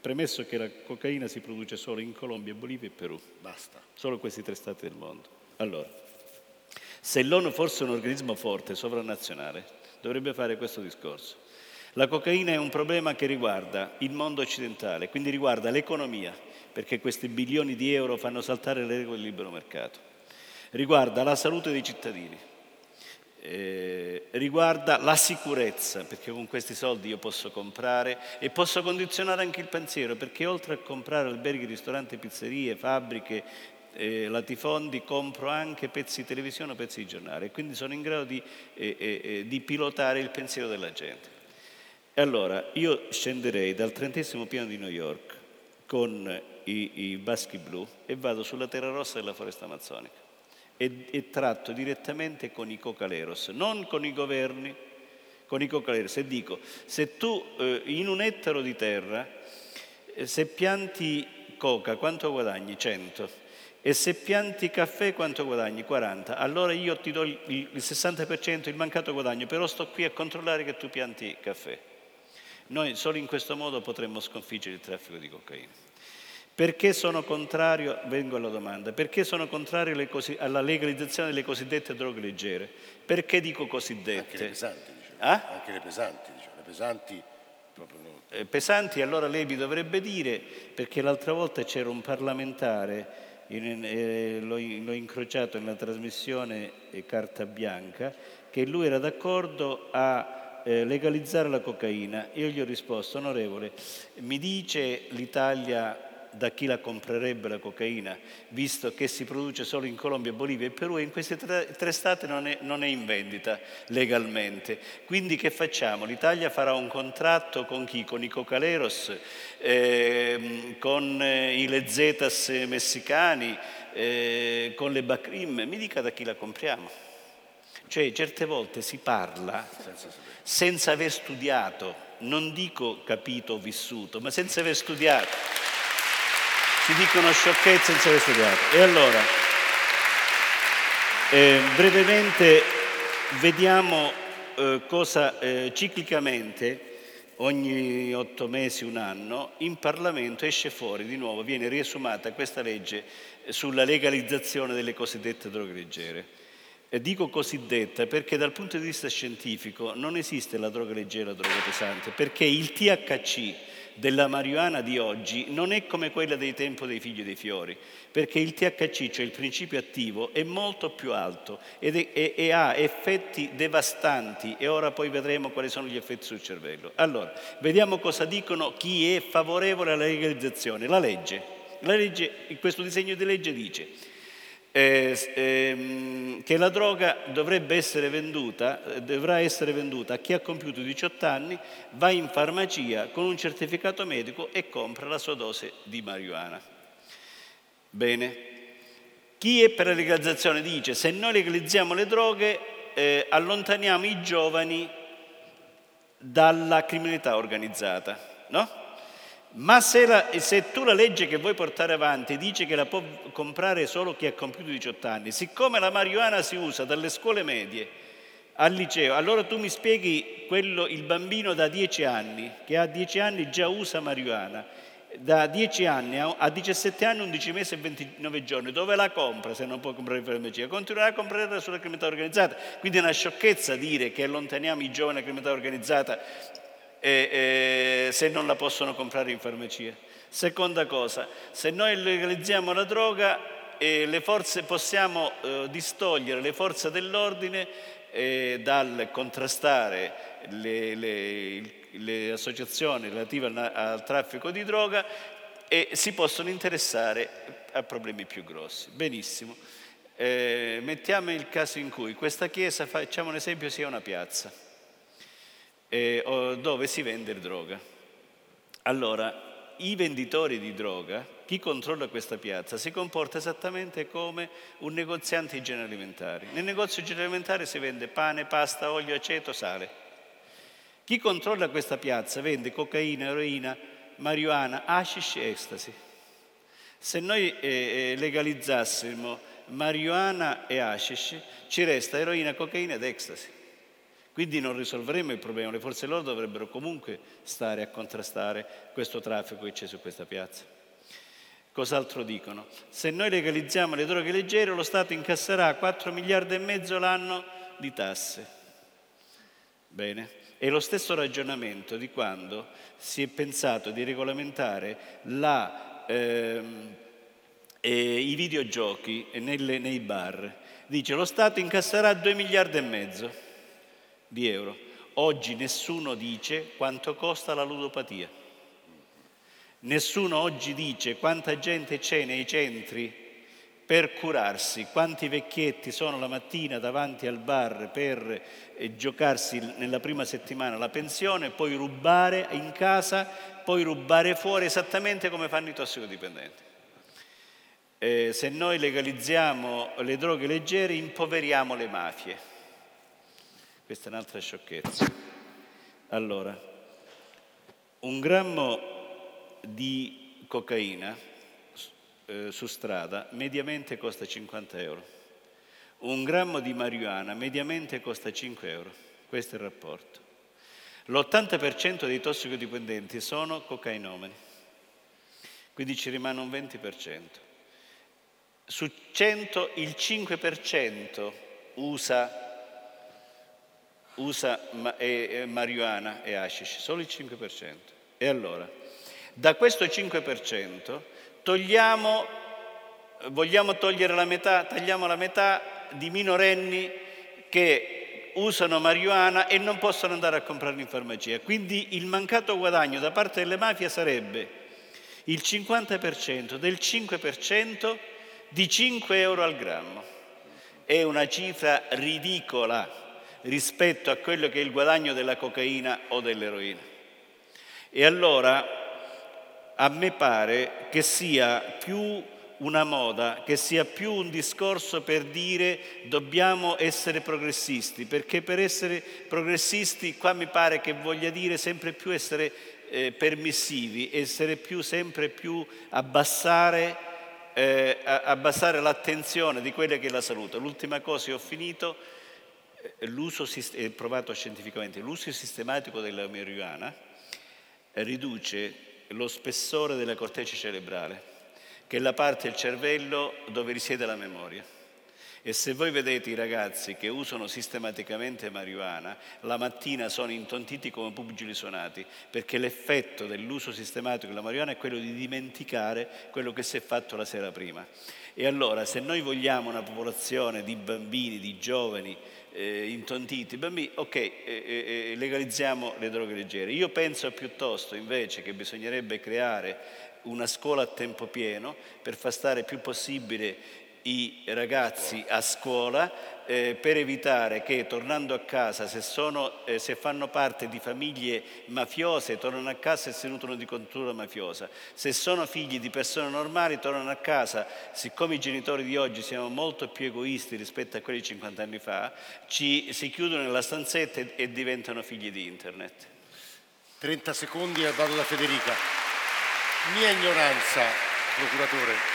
premesso che la cocaina si produce solo in Colombia, Bolivia e Perù. Basta. Solo questi tre stati del mondo. Allora, se l'ONU fosse un organismo forte, sovranazionale, dovrebbe fare questo discorso. La cocaina è un problema che riguarda il mondo occidentale, quindi riguarda l'economia, perché questi bilioni di euro fanno saltare le regole del libero mercato. Riguarda la salute dei cittadini, eh, riguarda la sicurezza, perché con questi soldi io posso comprare e posso condizionare anche il pensiero, perché oltre a comprare alberghi, ristoranti, pizzerie, fabbriche, eh, latifondi, compro anche pezzi di televisione pezzi di giornale quindi sono in grado di, eh, eh, eh, di pilotare il pensiero della gente. E allora io scenderei dal trentesimo piano di New York con i, i baschi blu e vado sulla terra rossa della foresta amazzonica e, e tratto direttamente con i cocaleros, non con i governi, con i cocaleros. E dico, se tu eh, in un ettaro di terra, eh, se pianti coca, quanto guadagni? 100. E se pianti caffè quanto guadagni? 40. Allora io ti do il, il 60%, il mancato guadagno, però sto qui a controllare che tu pianti caffè. Noi solo in questo modo potremmo sconfiggere il traffico di cocaina. Perché sono contrario, vengo alla domanda, perché sono contrario cosi, alla legalizzazione delle cosiddette droghe leggere? Perché dico cosiddette? Anche le pesanti, diciamo. Ah? Anche le pesanti, diciamo. Le pesanti proprio non... Eh, pesanti, allora lei mi dovrebbe dire, perché l'altra volta c'era un parlamentare, in, eh, l'ho, l'ho, incrociato nella trasmissione eh, Carta Bianca, che lui era d'accordo a eh, legalizzare la cocaina. Io gli ho risposto, onorevole, mi dice l'Italia da chi la comprerebbe la cocaina, visto che si produce solo in Colombia, Bolivia e Perù e in questi tre, tre stati non è, non è, in vendita legalmente. Quindi che facciamo? L'Italia farà un contratto con chi? Con i Cocaleros, eh, con i Lezetas messicani, eh, con le Bacrim, mi dica da chi la compriamo. Cioè certe volte si parla senza aver studiato, non dico capito o vissuto, ma senza aver studiato. Si dicono sciocchezze senza aver studiato. E allora, eh, brevemente vediamo eh, cosa eh, ciclicamente ogni otto mesi, un anno, in Parlamento esce fuori di nuovo, viene riesumata questa legge sulla legalizzazione delle cosiddette droghe leggere. E dico cosiddetta perché dal punto di vista scientifico non esiste la droga leggera e la droga pesante, perché il THC della marijuana di oggi non è come quella dei tempi dei figli dei fiori, perché il THC, cioè il principio attivo, è molto più alto è, e, e ha effetti devastanti e ora poi vedremo quali sono gli effetti sul cervello. Allora, vediamo cosa dicono chi è favorevole alla legalizzazione. La legge, la legge questo disegno di legge dice eh, ehm, che la droga dovrebbe essere venduta, eh, dovrà essere venduta a chi ha compiuto 18 anni, va in farmacia con un certificato medico e compra la sua dose di marijuana. Bene, chi è per la legalizzazione dice se noi legalizziamo le droghe eh, allontaniamo i giovani dalla criminalità organizzata, no? Ma se, la, se, tu la legge che vuoi portare avanti dice che la può comprare solo chi ha compiuto 18 anni, siccome la marijuana si usa dalle scuole medie al liceo, allora tu mi spieghi quello, il bambino da 10 anni, che a 10 anni già usa marijuana, da 10 anni a 17 anni, 11 mesi e 29 giorni, dove la compra se non può comprare farmacia? Continuerà a comprare sulla criminalità organizzata. Quindi è una sciocchezza dire che allontaniamo i giovani dalla criminalità organizzata e, e, se non la possono comprare in farmacia. Seconda cosa, se noi legalizziamo la droga eh, le forze, possiamo eh, distogliere le forze dell'ordine eh, dal contrastare le, le, le associazioni relative al, al, traffico di droga e si possono interessare a problemi più grossi. Benissimo. Eh, mettiamo il caso in cui questa chiesa, facciamo un esempio, sia una piazza eh, dove si vende droga. Allora, i venditori di droga, chi controlla questa piazza, si comporta esattamente come un negoziante di generi alimentari. Nel negozio di generi alimentari si vende pane, pasta, olio, aceto, sale. Chi controlla questa piazza vende cocaina, eroina, marijuana, hashish e ecstasy. Se noi eh, eh legalizzassimo marijuana e hashish, ci resta eroina, cocaina ed ecstasy. Quindi non risolveremo il problema, le forze loro dovrebbero comunque stare a contrastare questo traffico che c'è su questa piazza. Cos'altro dicono? Se noi legalizziamo le droghe leggere, lo Stato incasserà 4 miliardi e mezzo l'anno di tasse. Bene, è lo stesso ragionamento di quando si è pensato di regolamentare la, ehm, eh, i videogiochi nelle, nei bar. Dice lo Stato incasserà 2 miliardi e mezzo di euro. Oggi nessuno dice quanto costa la ludopatia. Nessuno oggi dice quanta gente c'è nei centri per curarsi, quanti vecchietti sono la mattina davanti al bar per eh, giocarsi nella prima settimana la pensione, poi rubare in casa, poi rubare fuori esattamente come fanno i tossicodipendenti. Eh, se noi legalizziamo le droghe leggere impoveriamo le mafie. Questa è un'altra sciocchezza. Allora, un grammo di cocaina eh, su strada mediamente costa 50 euro. Un grammo di marijuana mediamente costa 5 euro. Questo è il rapporto. L'80% dei tossicodipendenti sono cocainomani, quindi ci rimane un 20%. Su 100 il 5% usa usa marijuana e hashish, solo il 5%. E allora, da questo 5% togliamo, vogliamo togliere la metà, tagliamo la metà di minorenni che usano marijuana e non possono andare a comprarla in farmacia. Quindi il mancato guadagno da parte delle mafie sarebbe il 50% del 5% di 5 euro al grammo. È una cifra ridicola rispetto a quello che è il guadagno della cocaina o dell'eroina. E allora a me pare che sia più una moda, che sia più un discorso per dire dobbiamo essere progressisti, perché per essere progressisti qua mi pare che voglia dire sempre più essere eh, permissivi, essere più, sempre più abbassare, eh, abbassare l'attenzione di quella che è la salute. L'ultima cosa, e ho finito, l'uso, è provato scientificamente, l'uso sistematico della marijuana riduce lo spessore della corteccia cerebrale che è la parte del cervello dove risiede la memoria. E se voi vedete i ragazzi che usano sistematicamente marijuana, la mattina sono intontiti come pugili suonati, perché l'effetto dell'uso sistematico della marijuana è quello di dimenticare quello che si è fatto la sera prima. E allora, se noi vogliamo una popolazione di bambini, di giovani eh, intontiti, bambini, ok, eh, eh, eh legalizziamo le droghe leggere. Io penso piuttosto invece che bisognerebbe creare una scuola a tempo pieno per far stare più possibile i ragazzi a scuola eh, per evitare che tornando a casa, se, sono, eh, se, fanno parte di famiglie mafiose, tornano a casa e si nutrono di cultura mafiosa. Se sono figli di persone normali, tornano a casa, siccome i genitori di oggi siamo molto più egoisti rispetto a quelli di 50 anni fa, ci, si chiudono nella stanzetta e, e diventano figli di internet. 30 secondi e vado Federica. Mia ignoranza, procuratore.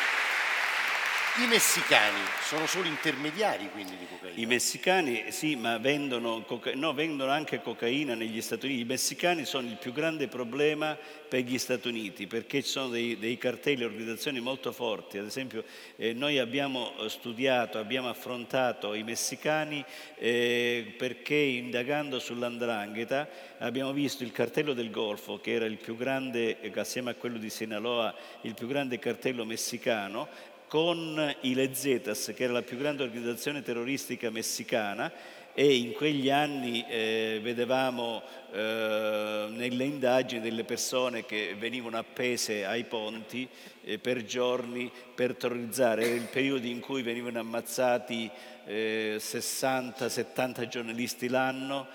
I messicani sono solo intermediari quindi di cocaina? I messicani sì, ma vendono, coca- no, vendono, anche cocaina negli Stati Uniti. I messicani sono il più grande problema per gli Stati Uniti perché ci sono dei, dei cartelli, organizzazioni molto forti. Ad esempio eh, noi abbiamo studiato, abbiamo affrontato i messicani eh, perché indagando sull'andrangheta abbiamo visto il cartello del Golfo che era il più grande, assieme a quello di Sinaloa, il più grande cartello messicano con i Lezetas, che era la più grande organizzazione terroristica messicana, e in quegli anni eh, vedevamo eh, nelle indagini delle persone che venivano appese ai ponti eh, per giorni per terrorizzare. Era il periodo in cui venivano ammazzati 60-70 eh, giornalisti l'anno,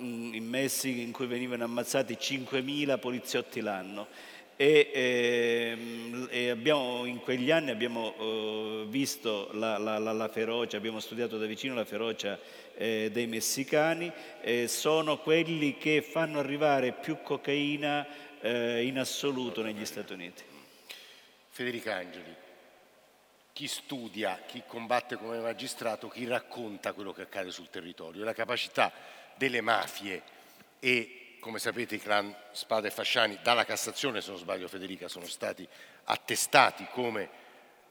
mm, in Messico in cui venivano ammazzati 5.000 poliziotti l'anno e, ehm, e abbiamo, in quegli anni abbiamo eh, visto la, la, la, la, ferocia, abbiamo studiato da vicino la ferocia eh, dei messicani, eh, sono quelli che fanno arrivare più cocaina eh, in assoluto negli Stati Uniti. Federica Angeli, chi studia, chi combatte come magistrato, chi racconta quello che accade sul territorio, la capacità delle mafie e come sapete i clan Spada e Fasciani dalla Cassazione, se non sbaglio Federica, sono stati attestati come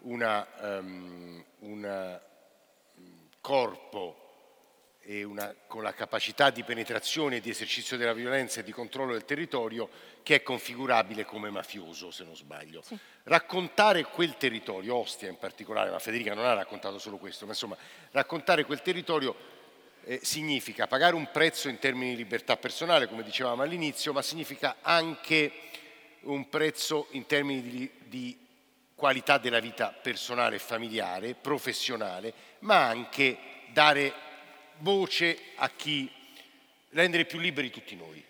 um, un corpo una, con la capacità di penetrazione di esercizio della violenza e di controllo del territorio che è configurabile come mafioso, se non sbaglio. Sì. Raccontare quel territorio, Ostia in particolare, ma Federica non ha raccontato solo questo, ma insomma raccontare quel territorio eh, significa pagare un prezzo in termini di libertà personale, come dicevamo all'inizio, ma significa anche un prezzo in termini di, di qualità della vita personale e familiare, professionale, ma anche dare voce a chi rendere più liberi tutti noi,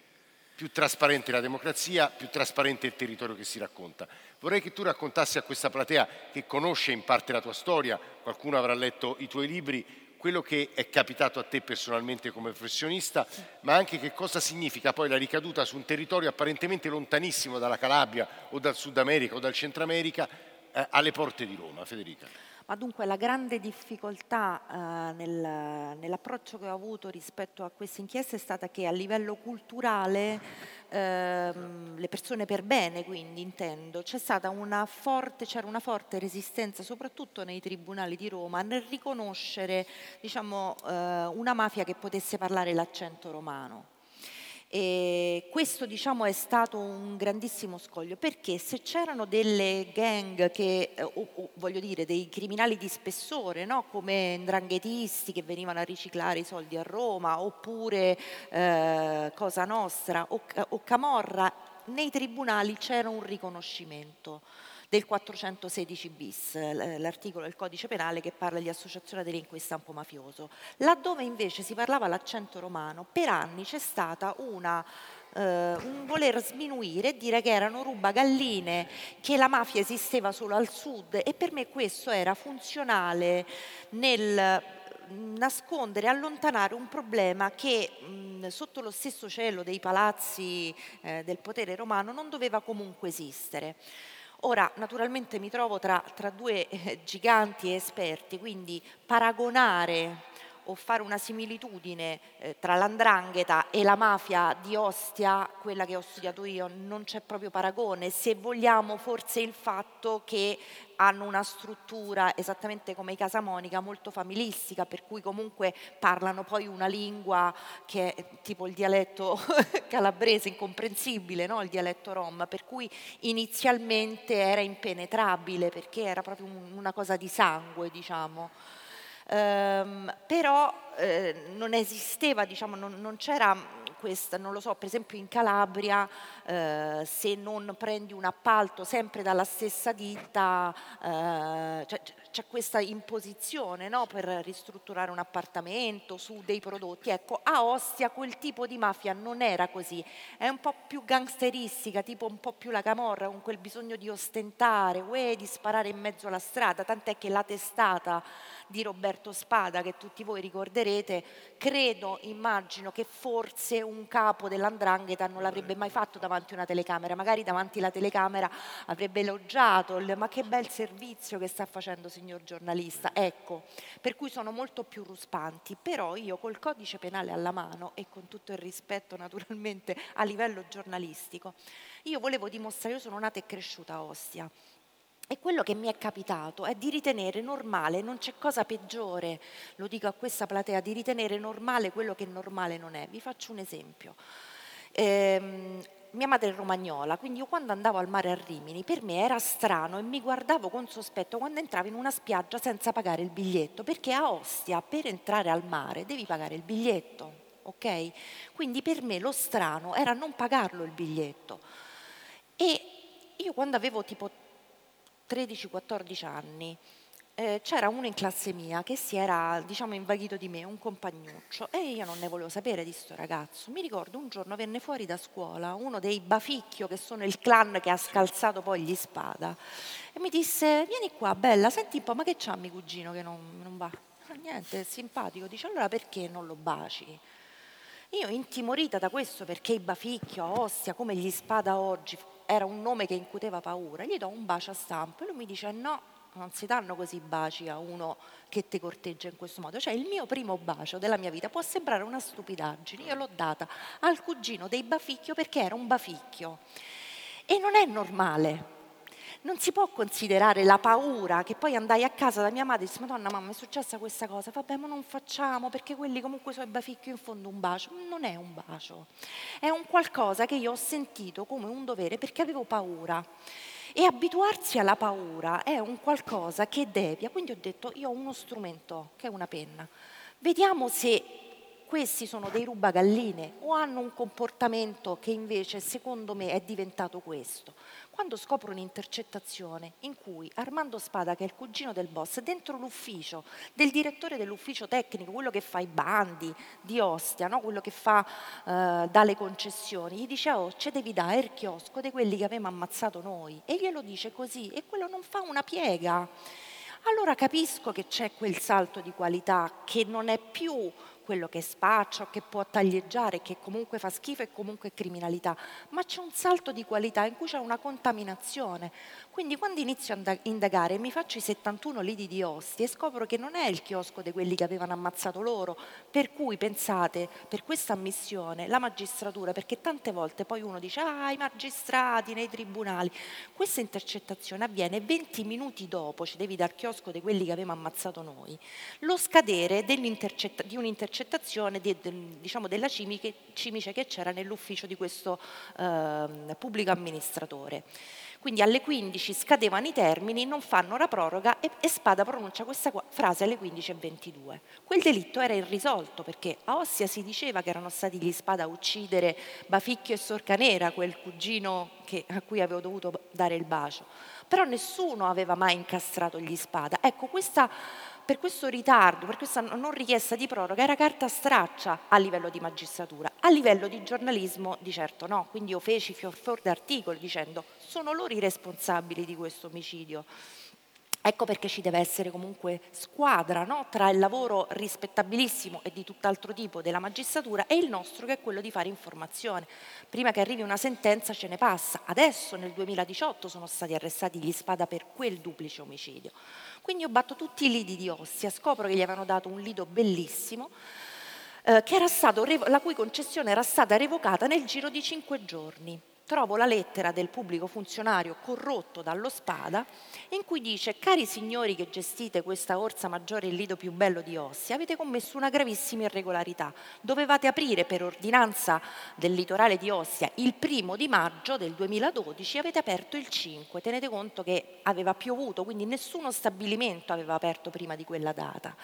più trasparente la democrazia, più trasparente il territorio che si racconta. Vorrei che tu raccontassi a questa platea che conosce in parte la tua storia, qualcuno avrà letto i tuoi libri, quello che è capitato a te personalmente come professionista, ma anche che cosa significa poi la ricaduta su un territorio apparentemente lontanissimo dalla Calabria o dal Sud America o dal Centro America eh, alle porte di Roma. Federica. Ma dunque la grande difficoltà eh, nel, nell'approccio che ho avuto rispetto a questa inchiesta è stata che a livello culturale ehm, le persone per bene, quindi intendo, stata una forte, c'era una forte resistenza, soprattutto nei tribunali di Roma, nel riconoscere diciamo, eh, una mafia che potesse parlare l'accento romano. E questo diciamo, è stato un grandissimo scoglio perché se c'erano delle gang che, eh, o, o, voglio dire, dei criminali di spessore, no? come ndranghetisti che venivano a riciclare i soldi a Roma, oppure eh, Cosa Nostra o, o Camorra, nei tribunali c'era un riconoscimento del 416 bis, l'articolo del codice penale che parla di associazione a delinquere in stampo mafioso. Laddove invece si parlava l'accento romano, per anni c'è stata una Uh, un voler sminuire e dire che erano rubagalline, che la mafia esisteva solo al sud e per me questo era funzionale nel nascondere, allontanare un problema che mh, sotto lo stesso cielo dei palazzi eh, del potere romano non doveva comunque esistere. Ora, naturalmente mi trovo tra, tra due eh, giganti esperti, quindi paragonare o fare una similitudine eh, tra l'andrangheta e la mafia di Ostia, quella che ho studiato io, non c'è proprio paragone, se vogliamo forse il fatto che hanno una struttura esattamente come i Casamonica molto familistica, per cui comunque parlano poi una lingua che è tipo il dialetto *laughs* calabrese, incomprensibile, no? il dialetto rom, per cui inizialmente era impenetrabile perché era proprio una cosa di sangue, diciamo. Um, però eh, non esisteva, diciamo, non, non c'era questa, non lo so, per esempio in Calabria eh, se non prendi un appalto sempre dalla stessa ditta, eh, cioè, c'è questa imposizione no, per ristrutturare un appartamento su dei prodotti. Ecco, a Ostia quel tipo di mafia non era così, è un po' più gangsteristica, tipo un po' più la camorra, con quel bisogno di ostentare, uè, di sparare in mezzo alla strada, tant'è che la testata di Roberto Spada, che tutti voi ricorderete, credo, immagino che forse un capo dell'andrangheta non l'avrebbe mai fatto davanti a una telecamera, magari davanti alla telecamera avrebbe elogiato, ma che bel servizio che sta facendo signor giornalista, ecco, per cui sono molto più ruspanti, però io col codice penale alla mano e con tutto il rispetto naturalmente a livello giornalistico, io volevo dimostrare, io sono nata e cresciuta a Ostia, e quello che mi è capitato è di ritenere normale, non c'è cosa peggiore, lo dico a questa platea, di ritenere normale quello che normale non è. Vi faccio un esempio. Eh, mia madre è romagnola, quindi io quando andavo al mare a Rimini per me era strano e mi guardavo con sospetto quando entravo in una spiaggia senza pagare il biglietto, perché a Ostia per entrare al mare devi pagare il biglietto, ok? Quindi per me lo strano era non pagarlo il biglietto. E io quando avevo tipo 13-14 anni, eh, c'era uno in classe mia che si era, diciamo, invaghito di me, un compagnuccio, e io non ne volevo sapere di sto ragazzo. Mi ricordo un giorno venne fuori da scuola uno dei Baficchio, che sono il clan che ha scalzato poi gli spada, e mi disse, vieni qua, bella, senti un po', ma che c'ha mio cugino che non, non va? Ah, niente, è simpatico. Dice, allora perché non lo baci? Io intimorita da questo perché i Baficchio a Ostia, come gli spada oggi, era un nome che incuteva paura, gli do un bacio a stampo e lui mi dice no, non si danno così baci a uno che ti corteggia in questo modo. Cioè il mio primo bacio della mia vita può sembrare una stupidaggine, io l'ho data al cugino dei Baficchio perché era un Baficchio. E non è normale, non si può considerare la paura che poi andai a casa da mia madre e disse Madonna mamma è successa questa cosa, vabbè ma non facciamo perché quelli comunque sono i baficchi in fondo un bacio. Non è un bacio, è un qualcosa che io ho sentito come un dovere perché avevo paura. E abituarsi alla paura è un qualcosa che devia, quindi ho detto io ho uno strumento che è una penna. Vediamo se questi sono dei rubagalline o hanno un comportamento che invece secondo me è diventato questo quando scopro un'intercettazione in cui Armando Spada, che è il cugino del boss, dentro l'ufficio del direttore dell'ufficio tecnico, quello che fa i bandi di Ostia, no? quello che fa eh, dalle concessioni, gli dice oh, ce devi dare il chiosco di quelli che avevamo ammazzato noi. E glielo dice così e quello non fa una piega. Allora capisco che c'è quel salto di qualità che non è più quello che spaccia, che può taglieggiare, che comunque fa schifo e comunque è criminalità, ma c'è un salto di qualità in cui c'è una contaminazione. Quindi quando inizio a indagare mi faccio i 71 lidi di Osti e scopro che non è il chiosco di quelli che avevano ammazzato loro, per cui pensate, per questa ammissione, la magistratura, perché tante volte poi uno dice, ah, i magistrati nei tribunali, questa intercettazione avviene 20 minuti dopo, ci devi dar chiosco di quelli che avevamo ammazzato noi, lo scadere di un'intercettazione di, diciamo, della cimice, cimice che c'era nell'ufficio di questo eh, pubblico amministratore. Quindi alle 15 scadevano i termini, non fanno la proroga e, e Spada pronuncia questa frase alle 15.22. Quel delitto era irrisolto perché a Ossia si diceva che erano stati gli Spada a uccidere Baficchio e Sorcanera, quel cugino che, a cui avevo dovuto dare il bacio. Però nessuno aveva mai incastrato gli Spada. Ecco, questa per questo ritardo, per questa non richiesta di proroga, era carta straccia a livello di magistratura, a livello di giornalismo di certo no, quindi io feci fior fior d'articoli dicendo sono loro i responsabili di questo omicidio. Ecco perché ci deve essere comunque squadra no? tra il lavoro rispettabilissimo e di tutt'altro tipo della magistratura e il nostro che è quello di fare informazione. Prima che arrivi una sentenza ce ne passa. Adesso nel 2018 sono stati arrestati gli Spada per quel duplice omicidio. Quindi io batto tutti i lidi di Ossia, scopro che gli avevano dato un lido bellissimo, eh, stato, la cui concessione era stata revocata nel giro di cinque giorni trovo la lettera del pubblico funzionario corrotto dallo Spada in cui dice cari signori che gestite questa orsa maggiore il lido più bello di Ossi avete commesso una gravissima irregolarità. Dovevate aprire per ordinanza del litorale di Ossia il primo di maggio del 2012 avete aperto il 5 tenete conto che aveva piovuto quindi nessuno stabilimento aveva aperto prima di quella data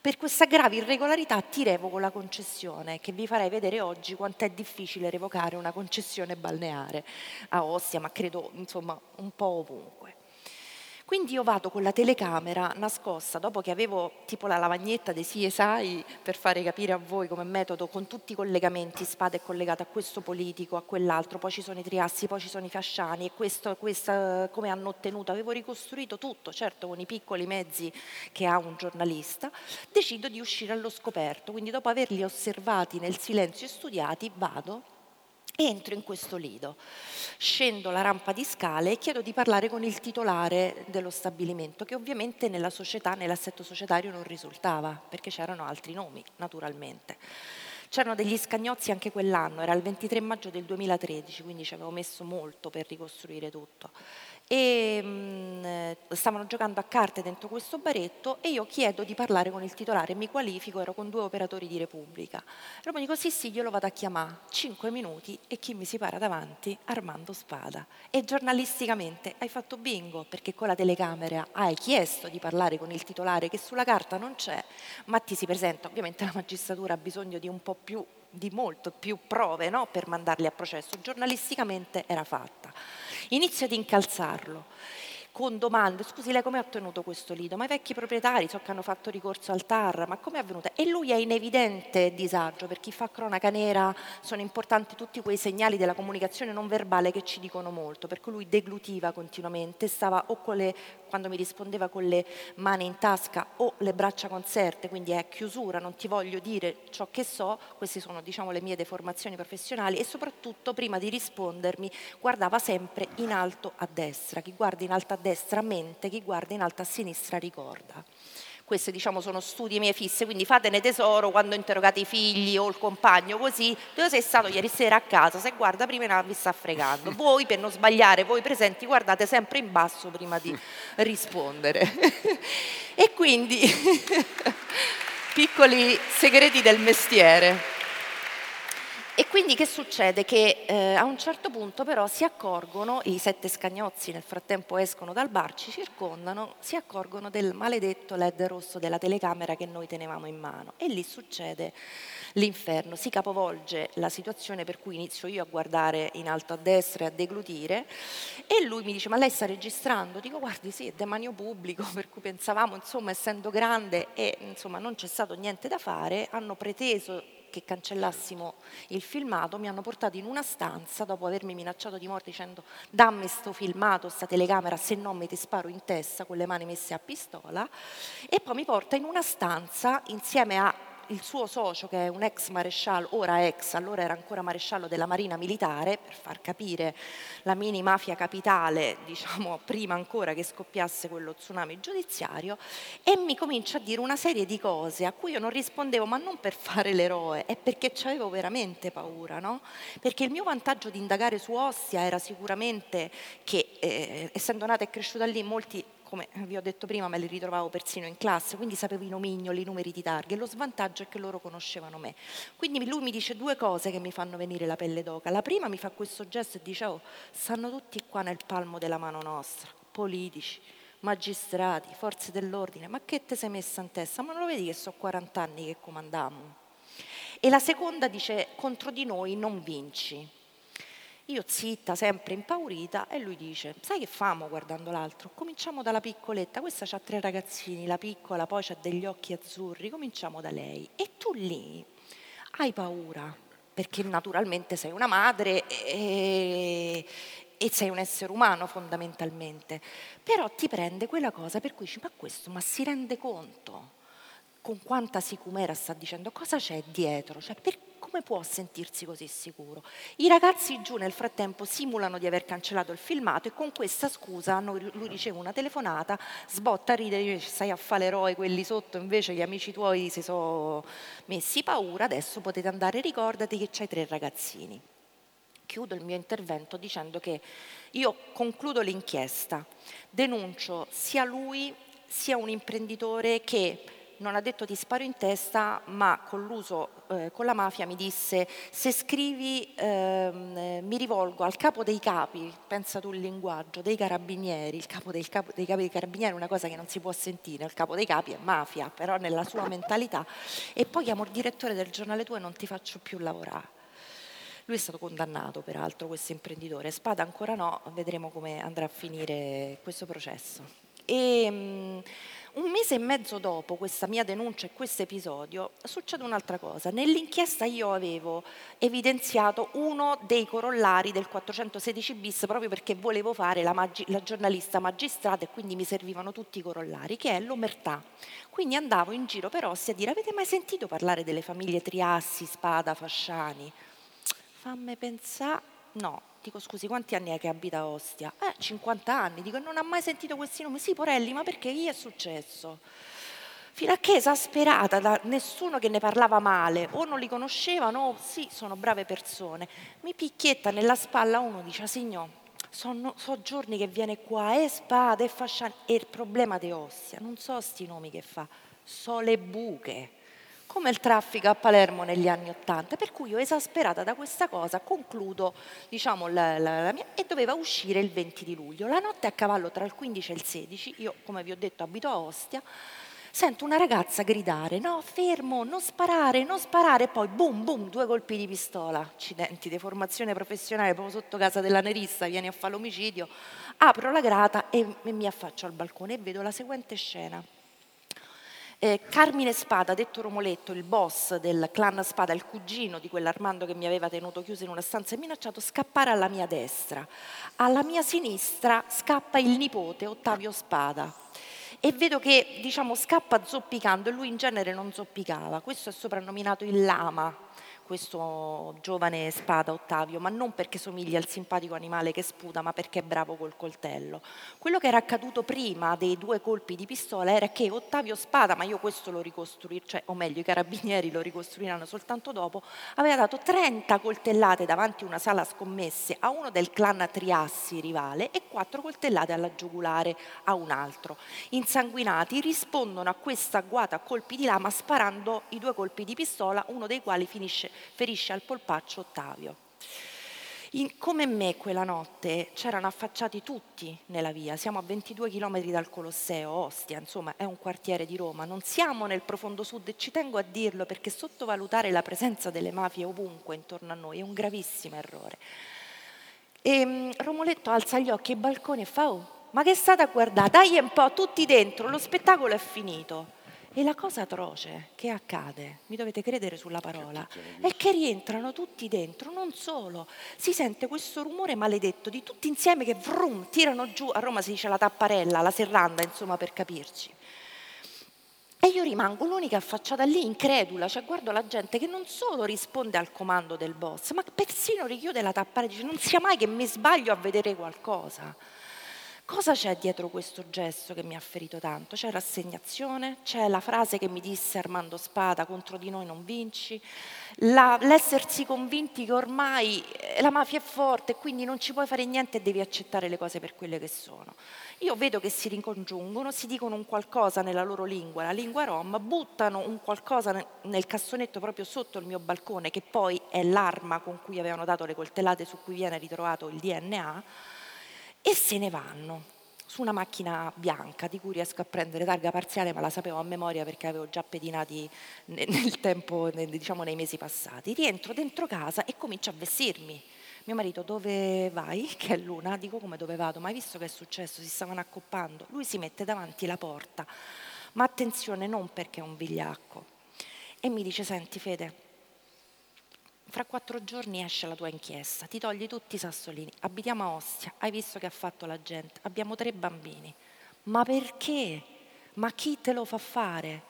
per questa grave irregolarità ti revoco la concessione, che vi farei vedere oggi quanto è difficile revocare una concessione balneare a Ostia, ma credo insomma un po' ovunque. Quindi io vado con la telecamera nascosta, dopo che avevo tipo la lavagnetta dei CSI per fare capire a voi come metodo, con tutti i collegamenti, spada è collegata a questo politico, a quell'altro, poi ci sono i triassi, poi ci sono i fasciani e questo, questa, come hanno ottenuto, avevo ricostruito tutto, certo con i piccoli mezzi che ha un giornalista, decido di uscire allo scoperto, quindi dopo averli osservati nel silenzio e studiati vado Entro in questo lido, scendo la rampa di scale e chiedo di parlare con il titolare dello stabilimento, che ovviamente nella società, nell'assetto societario non risultava, perché c'erano altri nomi, naturalmente. C'erano degli scagnozzi anche quell'anno, era il 23 maggio del 2013, quindi ci avevo messo molto per ricostruire tutto e mm, stavano giocando a carte dentro questo baretto e io chiedo di parlare con il titolare, mi qualifico, ero con due operatori di Repubblica. E mi dico sì sì, io lo vado a chiamare, cinque minuti e chi mi si para davanti? Armando Spada. E giornalisticamente hai fatto bingo perché con la telecamera hai chiesto di parlare con il titolare che sulla carta non c'è, ma ti si presenta, ovviamente la magistratura ha bisogno di un po' più di molto più prove no? per mandarli a processo. Giornalisticamente era fatta. Inizio ad incalzarlo con domande, scusi lei come ha ottenuto questo lido? Ma i vecchi proprietari so che hanno fatto ricorso al TAR, ma come è avvenuta? E lui è in evidente disagio, per chi fa cronaca nera sono importanti tutti quei segnali della comunicazione non verbale che ci dicono molto, per cui lui deglutiva continuamente, stava o con le, quando mi rispondeva con le mani in tasca o le braccia conserte, quindi è chiusura, non ti voglio dire ciò che so, queste sono diciamo le mie deformazioni professionali e soprattutto prima di rispondermi guardava sempre in alto a destra, chi guarda in alto a destra destra mente, chi guarda in alto a sinistra ricorda. Questi diciamo sono studi miei fisse, quindi fatene tesoro quando interrogate i figli o il compagno così, dove sei stato ieri sera a casa, se guarda prima in vi sta fregando. Voi per non sbagliare, voi presenti guardate sempre in basso prima di rispondere. *laughs* e quindi *laughs* piccoli segreti del mestiere. E quindi che succede? Che eh, a un certo punto però si accorgono, i sette scagnozzi nel frattempo escono dal bar, ci circondano, si accorgono del maledetto LED rosso della telecamera che noi tenevamo in mano. E lì succede l'inferno, si capovolge la situazione per cui inizio io a guardare in alto a destra e a deglutire e lui mi dice ma lei sta registrando? Dico guardi sì, è demanio pubblico *laughs* per cui pensavamo insomma essendo grande e insomma non c'è stato niente da fare, hanno preteso che cancellassimo il filmato, mi hanno portato in una stanza dopo avermi minacciato di morte dicendo dammi sto filmato, sta telecamera, se no mi ti sparo in testa con le mani messe a pistola e poi mi porta in una stanza insieme a il suo socio, che è un ex maresciallo, ora ex, allora era ancora maresciallo della Marina Militare, per far capire la mini mafia capitale, diciamo *laughs* prima ancora che scoppiasse quello tsunami giudiziario, e mi comincia a dire una serie di cose a cui io non rispondevo, ma non per *laughs* fare l'eroe, è perché avevo veramente paura, no? Perché il mio vantaggio di indagare su Ostia era sicuramente che, eh, essendo nata e cresciuta lì, molti come vi ho detto prima, me li ritrovavo persino in classe, quindi sapevo i nomignoli, i numeri di targhe. Lo svantaggio è che loro conoscevano me. Quindi lui mi dice due cose che mi fanno venire la pelle d'oca. La prima mi fa questo gesto e dice, oh, stanno tutti qua nel palmo della mano nostra, politici, magistrati, forze dell'ordine, ma che te sei messa in testa? Ma non lo vedi che sono 40 anni che comandammo? E la seconda dice, contro di noi non vinci. Io zitta, sempre impaurita, e lui dice, sai che famo guardando l'altro? Cominciamo dalla piccoletta, questa ha tre ragazzini, la piccola poi ha degli occhi azzurri, cominciamo da lei. E tu lì hai paura, perché naturalmente sei una madre e, e sei un essere umano fondamentalmente, però ti prende quella cosa per cui dici, ma questo, ma si rende conto? con quanta sicumera sta dicendo cosa c'è dietro, cioè per, come può sentirsi così sicuro? I ragazzi giù nel frattempo simulano di aver cancellato il filmato e con questa scusa lui riceve una telefonata, sbotta a ridere, dice stai a fare l'eroe, quelli sotto invece gli amici tuoi si sono messi paura, adesso potete andare, ricordati che c'hai tre ragazzini. Chiudo il mio intervento dicendo che io concludo l'inchiesta, denuncio sia lui sia un imprenditore che non ha detto ti sparo in testa, ma con l'uso eh, con la mafia mi disse se scrivi ehm, mi rivolgo al capo dei capi, pensa tu il linguaggio, dei carabinieri, il capo, del capo dei capi dei carabinieri è una cosa che non si può sentire, il capo dei capi è mafia, però nella sua mentalità, e poi chiamo il direttore del giornale tuo e non ti faccio più lavorare. Lui è stato condannato, peraltro, questo imprenditore. Spada ancora no, vedremo come andrà a finire questo processo. E, mh, un mese e mezzo dopo questa mia denuncia e questo episodio succede un'altra cosa. Nell'inchiesta io avevo evidenziato uno dei corollari del 416 bis proprio perché volevo fare la, magi- la giornalista magistrata e quindi mi servivano tutti i corollari, che è l'omertà. Quindi andavo in giro per Ostia a dire avete mai sentito parlare delle famiglie Triassi, Spada, Fasciani? Fammi pensare, no, Dico, scusi, quanti anni è che abita a Ostia? Eh, 50 anni. Dico, non ha mai sentito questi nomi? Sì, Porelli, ma perché gli è successo? Fino a che esasperata da nessuno che ne parlava male, o non li conoscevano, o sì, sono brave persone. Mi picchietta nella spalla uno, dice, ah, signor, sono, so giorni che viene qua, e spade, e fasciane, e il problema di Ostia, non so sti nomi che fa, so le buche come il traffico a Palermo negli anni Ottanta, per cui io esasperata da questa cosa concludo diciamo, la, la, la mia, e doveva uscire il 20 di luglio. La notte a cavallo tra il 15 e il 16, io come vi ho detto abito a Ostia, sento una ragazza gridare no fermo, non sparare, non sparare e poi boom boom, due colpi di pistola, accidenti, deformazione professionale proprio sotto casa della nerissa, vieni a fare l'omicidio, apro la grata e, e mi affaccio al balcone e vedo la seguente scena. Eh, Carmine Spada, detto Romoletto, il boss del clan Spada, il cugino di quell'Armando che mi aveva tenuto chiuso in una stanza e minacciato, scappare alla mia destra. Alla mia sinistra scappa il nipote Ottavio Spada e vedo che diciamo, scappa zoppicando e lui in genere non zoppicava. Questo è soprannominato il lama questo giovane spada Ottavio, ma non perché somiglia al simpatico animale che sputa, ma perché è bravo col coltello. Quello che era accaduto prima dei due colpi di pistola era che Ottavio Spada, ma io questo lo ricostruirò, cioè, o meglio i carabinieri lo ricostruiranno soltanto dopo, aveva dato 30 coltellate davanti a una sala scommesse a uno del clan Triassi rivale e 4 coltellate alla giugulare a un altro. Insanguinati rispondono a questa agguata a colpi di lama sparando i due colpi di pistola, uno dei quali finisce ferisce al polpaccio Ottavio. In, come me quella notte c'erano affacciati tutti nella via, siamo a 22 km dal Colosseo, Ostia, insomma è un quartiere di Roma, non siamo nel profondo sud e ci tengo a dirlo perché sottovalutare la presenza delle mafie ovunque intorno a noi è un gravissimo errore. E um, Romoletto alza gli occhi ai balconi e fa, oh, ma che state a guardare? Dai un po', tutti dentro, lo spettacolo è finito. E la cosa atroce che accade, mi dovete credere sulla parola, è che rientrano tutti dentro, non solo, si sente questo rumore maledetto di tutti insieme che vrum, tirano giù, a Roma si dice la tapparella, la serranda, insomma per capirci. E io rimango l'unica affacciata lì, incredula, cioè guardo la gente che non solo risponde al comando del boss, ma persino richiude la tapparella, dice non sia mai che mi sbaglio a vedere qualcosa. Cosa c'è dietro questo gesto che mi ha ferito tanto? C'è rassegnazione, c'è la frase che mi disse Armando Spada, contro di noi non vinci, la, l'essersi convinti che ormai eh, la mafia è forte e quindi non ci puoi fare niente e devi accettare le cose per quelle che sono. Io vedo che si ricongiungono, si dicono un qualcosa nella loro lingua, la lingua rom, buttano un qualcosa nel cassonetto proprio sotto il mio balcone, che poi è l'arma con cui avevano dato le coltellate su cui viene ritrovato il DNA e se ne vanno su una macchina bianca di cui riesco a prendere targa parziale, ma la sapevo a memoria perché avevo già pedinati nel tempo, diciamo nei mesi passati. Rientro dentro casa e comincio a vestirmi. Mio marito, dove vai? *laughs* Che è l'una. Dico come dove vado? Ma hai visto che è successo? Si stavano accoppando. Lui si mette davanti la porta, ma attenzione, non perché è un vigliacco. E mi dice, senti Fede, fra quattro giorni esce la tua inchiesta, ti togli tutti i sassolini, abitiamo a Ostia, hai visto che ha fatto la gente, abbiamo tre bambini. Ma perché? Ma chi te lo fa fare?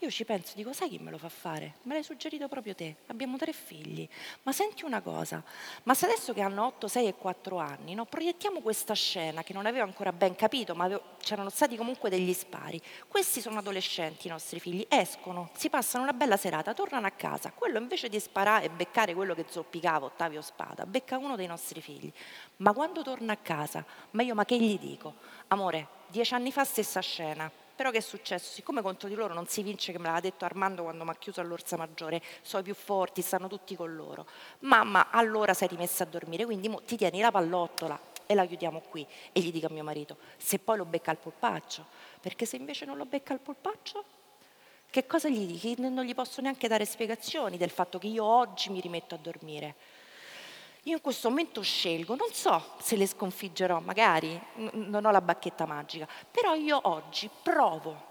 Io ci penso, dico, sai chi me lo fa fare? Me l'hai suggerito proprio te, abbiamo tre figli. Ma senti una cosa, ma se adesso che hanno 8, 6 e 4 anni, no, proiettiamo questa scena che non avevo ancora ben capito, ma avevo, c'erano stati comunque degli spari. Questi sono adolescenti, i nostri figli, escono, si passano una bella serata, tornano a casa. Quello invece di sparare e beccare quello che zoppicava Ottavio Spada, becca uno dei nostri figli. Ma quando torna a casa, ma io ma che gli dico? Amore, dieci anni fa stessa scena, però che è successo? Siccome contro di loro non si vince, che me l'aveva detto Armando quando mi ha chiuso all'Orsa Maggiore, sono i più forti, stanno tutti con loro. Mamma, allora sei rimessa a dormire, quindi ti tieni la pallottola e la chiudiamo qui. E gli dico a mio marito, se poi lo becca al polpaccio, perché se invece non lo becca al polpaccio? Che cosa gli dici? Non gli posso neanche dare spiegazioni del fatto che io oggi mi rimetto a dormire. Io in questo momento scelgo, non so se le sconfiggerò, magari non ho la bacchetta magica, però io oggi provo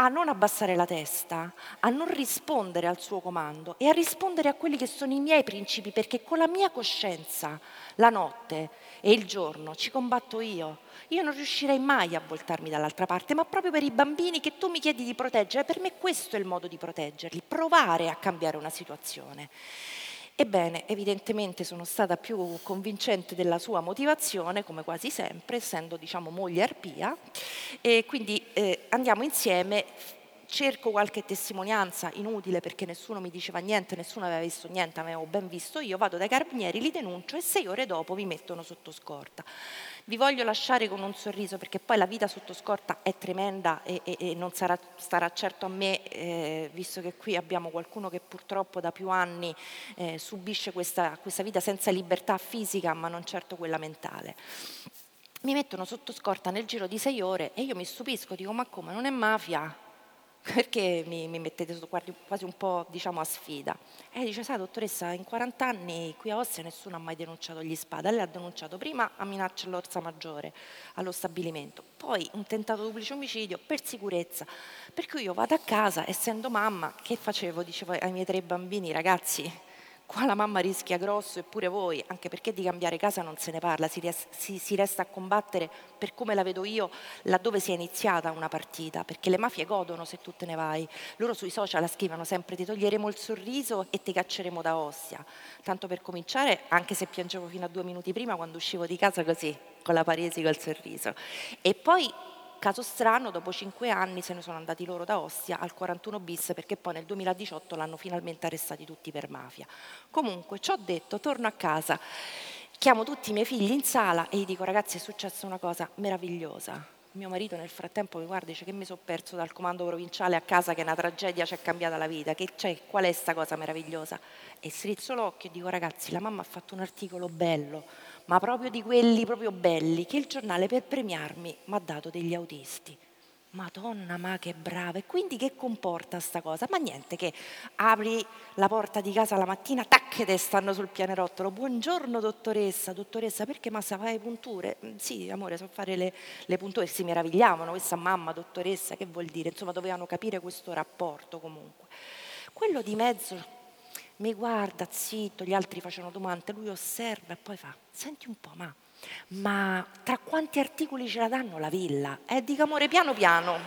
a non abbassare la testa, a non rispondere al suo comando e a rispondere a quelli che sono i miei principi, perché con la mia coscienza la notte e il giorno ci combatto io. Io non riuscirei mai a voltarmi dall'altra parte, ma proprio per i bambini che tu mi chiedi di proteggere, per me questo è il modo di proteggerli, provare a cambiare una situazione. Ebbene, evidentemente sono stata più convincente della sua motivazione, come quasi sempre, essendo diciamo, moglie arpia, e quindi eh, andiamo insieme, cerco qualche testimonianza inutile perché nessuno mi diceva niente, nessuno aveva visto niente, avevo ben visto io, vado dai carabinieri, li denuncio e sei ore dopo mi mettono sotto scorta. Vi voglio lasciare con un sorriso perché poi la vita sotto scorta è tremenda e, e, e non sarà, starà certo a me, eh, visto che qui abbiamo qualcuno che purtroppo da più anni eh, subisce questa, questa vita senza libertà fisica ma non certo quella mentale mi mettono sotto scorta nel giro di sei ore e io mi stupisco, dico ma come non è mafia? Perché mi, mi mettete quasi un po' diciamo, a sfida? E dice, sai dottoressa, in 40 anni qui a Ostia nessuno ha mai denunciato gli spada, lei ha denunciato prima a minaccia all'Orsa Maggiore, allo stabilimento, poi un tentato duplice omicidio per sicurezza, per cui io vado a casa, essendo mamma, che facevo? Dicevo ai miei tre bambini, ragazzi, Qua la mamma rischia grosso eppure voi, anche perché di cambiare casa non se ne parla, si, res- si, si, resta a combattere per come la vedo io laddove si è iniziata una partita, perché le mafie godono se tu te ne vai. Loro sui social scrivono sempre ti toglieremo il sorriso e ti cacceremo da Ostia. Tanto per cominciare, anche se piangevo fino a due minuti prima quando uscivo di casa così, con la paresi col sorriso. E poi Caso strano, dopo cinque anni se ne sono andati loro da Ostia al 41 bis perché poi nel 2018 l'hanno finalmente arrestati tutti per mafia. Comunque, ci ho detto, torno a casa, chiamo tutti i miei figli in sala e gli dico ragazzi è successa una cosa meravigliosa. Mio marito nel frattempo mi guarda e dice che mi sono perso dal comando provinciale a casa, che una tragedia, ci è cambiata la vita, che c'è, qual è questa cosa meravigliosa? E strizzo l'occhio e dico ragazzi la mamma ha fatto un articolo bello, ma proprio di quelli proprio belli, che il giornale per premiarmi mi ha dato degli autisti. Madonna, ma che brava! E quindi che comporta sta cosa? Ma niente, che apri la porta di casa la mattina, tac, te stanno sul pianerottolo. Buongiorno dottoressa, dottoressa, perché ma sa fare punture? Mm, sì, amore, so fare le, le punture. Si meravigliavano, questa mamma, dottoressa, che vuol dire? Insomma, dovevano capire questo rapporto comunque. Quello di mezzo mi guarda zitto, gli altri facevano domande, lui osserva e poi fa, senti un po', ma Ma tra quanti articoli ce la danno la villa? Eh, dica amore, piano piano.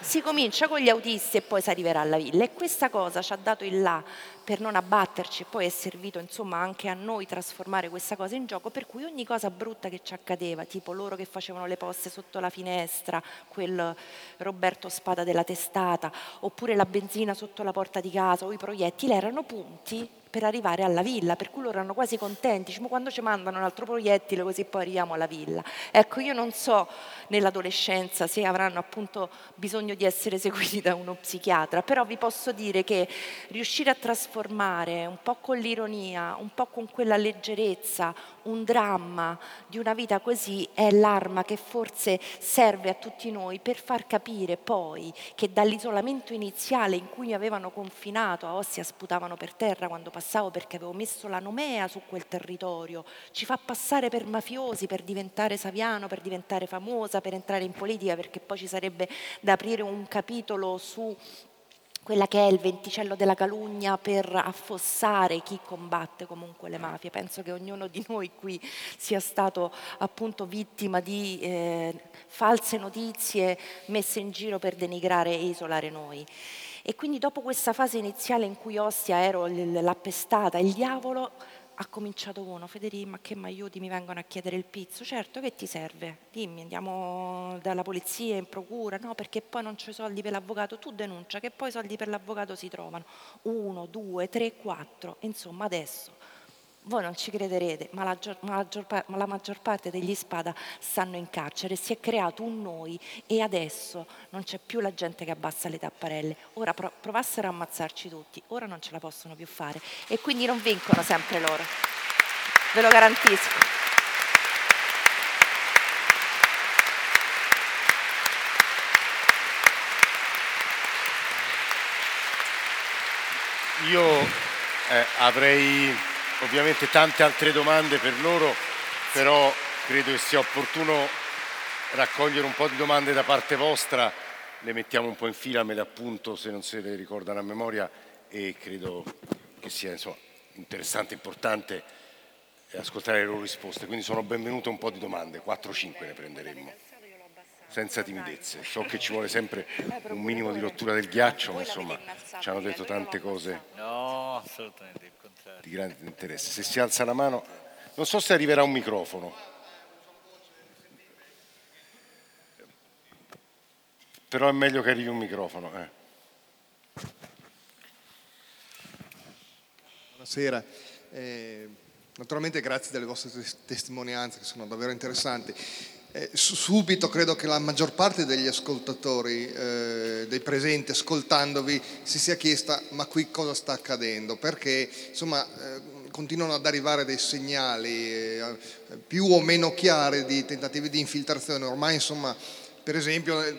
Si comincia con gli autisti e poi si arriverà alla villa. E questa cosa ci ha dato il là per non abbatterci e poi è servito insomma anche a noi trasformare questa cosa in gioco, per cui ogni cosa brutta che ci accadeva, tipo loro che facevano le poste sotto la finestra, quel Roberto Spada della testata, oppure la benzina sotto la porta di casa o i proiettili, erano punti per arrivare alla villa, per cui loro erano quasi contenti, diciamo, quando ci mandano un altro proiettile così poi arriviamo alla villa. Ecco, io non so nell'adolescenza se avranno appunto bisogno di essere seguiti da uno psichiatra, però vi posso dire che riuscire a trasformare un po' con l'ironia, un po' con quella leggerezza, un dramma di una vita così è l'arma che forse serve a tutti noi per far capire poi che dall'isolamento iniziale in cui mi avevano confinato a Ostia sputavano per terra quando passavo perché avevo messo la nomea su quel territorio, ci fa passare per mafiosi, per diventare Saviano, per diventare famosa, per entrare in politica, perché poi ci sarebbe da aprire un capitolo su quella che è il venticello della calunnia per affossare chi combatte comunque le mafie. Penso che ognuno di noi qui sia stato appunto vittima di eh, false notizie messe in giro per denigrare e isolare noi. E quindi dopo questa fase iniziale in cui Ostia ero l'appestata, il diavolo ha cominciato uno, Federico, ma che mi aiuti, mi vengono a chiedere il pizzo, certo, che ti serve? Dimmi, andiamo dalla polizia in procura, no, perché poi non c'è soldi per l'avvocato, tu denuncia che poi i soldi per l'avvocato si trovano, uno, due, tre, quattro, insomma adesso voi non ci crederete, ma la, ma, la, ma la, maggior parte degli spada stanno in carcere. Si è creato un noi e adesso non c'è più la gente che abbassa le tapparelle. Ora provassero a ammazzarci tutti, ora non ce la possono più fare e quindi non vincono sempre loro. Ve lo garantisco. Io eh, avrei ovviamente tante altre domande per loro, però credo che sia opportuno raccogliere un po' di domande da parte vostra, le mettiamo un po' in fila, me le appunto se non se le ricordano a memoria e credo che sia insomma, interessante, importante ascoltare le loro risposte, quindi sono benvenute un po' di domande, 4-5 ne prenderemmo senza timidezze. So che ci vuole sempre un minimo di rottura del ghiaccio, ma insomma ci hanno detto tante cose. No, di grande interesse. Se si alza la mano, non so se arriverà un microfono. Però è meglio che arrivi un microfono. Eh. Buonasera. Eh, naturalmente grazie delle vostre testimonianze che sono davvero interessanti. Eh, subito credo che la maggior parte degli ascoltatori, eh, dei presenti ascoltandovi, si sia chiesta ma qui cosa sta accadendo? Perché insomma eh, continuano ad arrivare dei segnali eh, più o meno chiari di tentativi di infiltrazione. Ormai insomma per esempio, eh,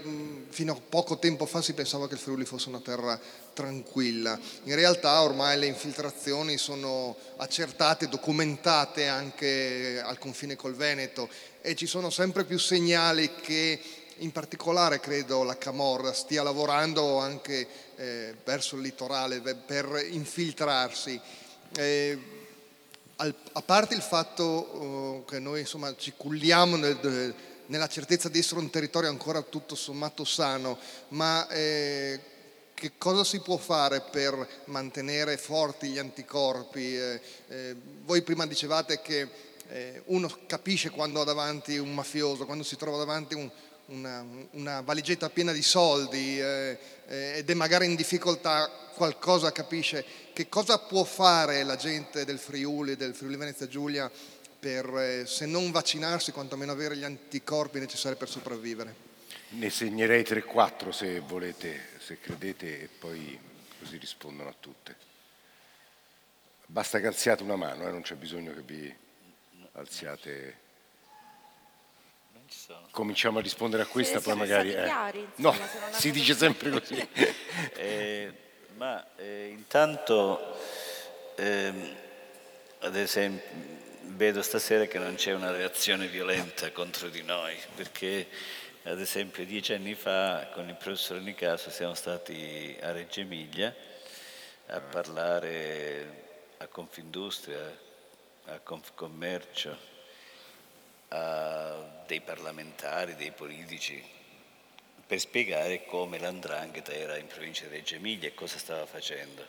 fino a poco tempo fa si pensava che il Friuli fosse una terra tranquilla. In realtà ormai le infiltrazioni sono accertate, documentate anche al confine col Veneto e ci sono sempre più segnali che in particolare credo la Camorra stia lavorando anche eh, verso il litorale per infiltrarsi. Eh, a parte il fatto uh, che noi insomma, ci culliamo nel, nella certezza di essere un territorio ancora tutto sommato sano, ma eh, che cosa si può fare per mantenere forti gli anticorpi? Eh, eh, voi prima dicevate che eh, uno capisce quando ha davanti un mafioso, quando si trova davanti un, una, una, valigetta piena di soldi eh, eh, ed è magari in difficoltà, qualcosa capisce. Che cosa può fare la gente del Friuli, del Friuli Venezia Giulia? Per, eh, se non vaccinarsi, quantomeno avere gli anticorpi necessari per sopravvivere. Ne segnerei 3-4 se volete, se credete, e poi così rispondono a tutte. Basta che alziate una mano, eh, non c'è bisogno che vi alziate. Cominciamo a rispondere a questa, poi magari... Eh. Chiari, insomma, no, *laughs* si dice sempre così. *laughs* eh, ma eh, intanto, ehm, ad esempio, vedo stasera che non c'è una reazione violenta contro di noi, perché ad esempio dieci anni fa con il professor Nicaso siamo stati a Reggio Emilia a parlare a Confindustria, a Confcommercio a dei parlamentari, dei politici, per spiegare come l'andrangheta era in provincia di Reggio Emilia e cosa stava facendo.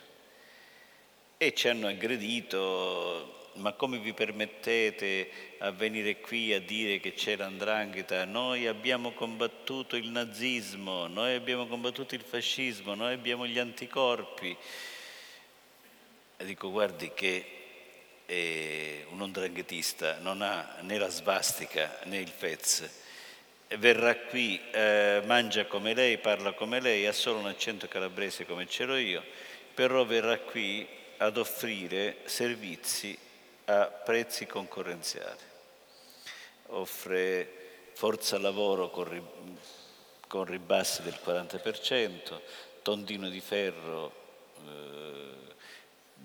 E ci hanno aggredito, ma come vi permettete a venire qui a dire che c'è l'andrangheta? Noi abbiamo combattuto il nazismo, noi abbiamo combattuto il fascismo, noi abbiamo gli anticorpi. E dico, guardi che eh, un andranghetista non ha né la svastica né il Fez, verrà qui, eh, mangia come lei, parla come lei, ha solo un accento calabrese come c'ero io, però verrà qui ad offrire servizi a prezzi concorrenziali. Offre forza lavoro con, ribassi del 40%, tondino di ferro eh,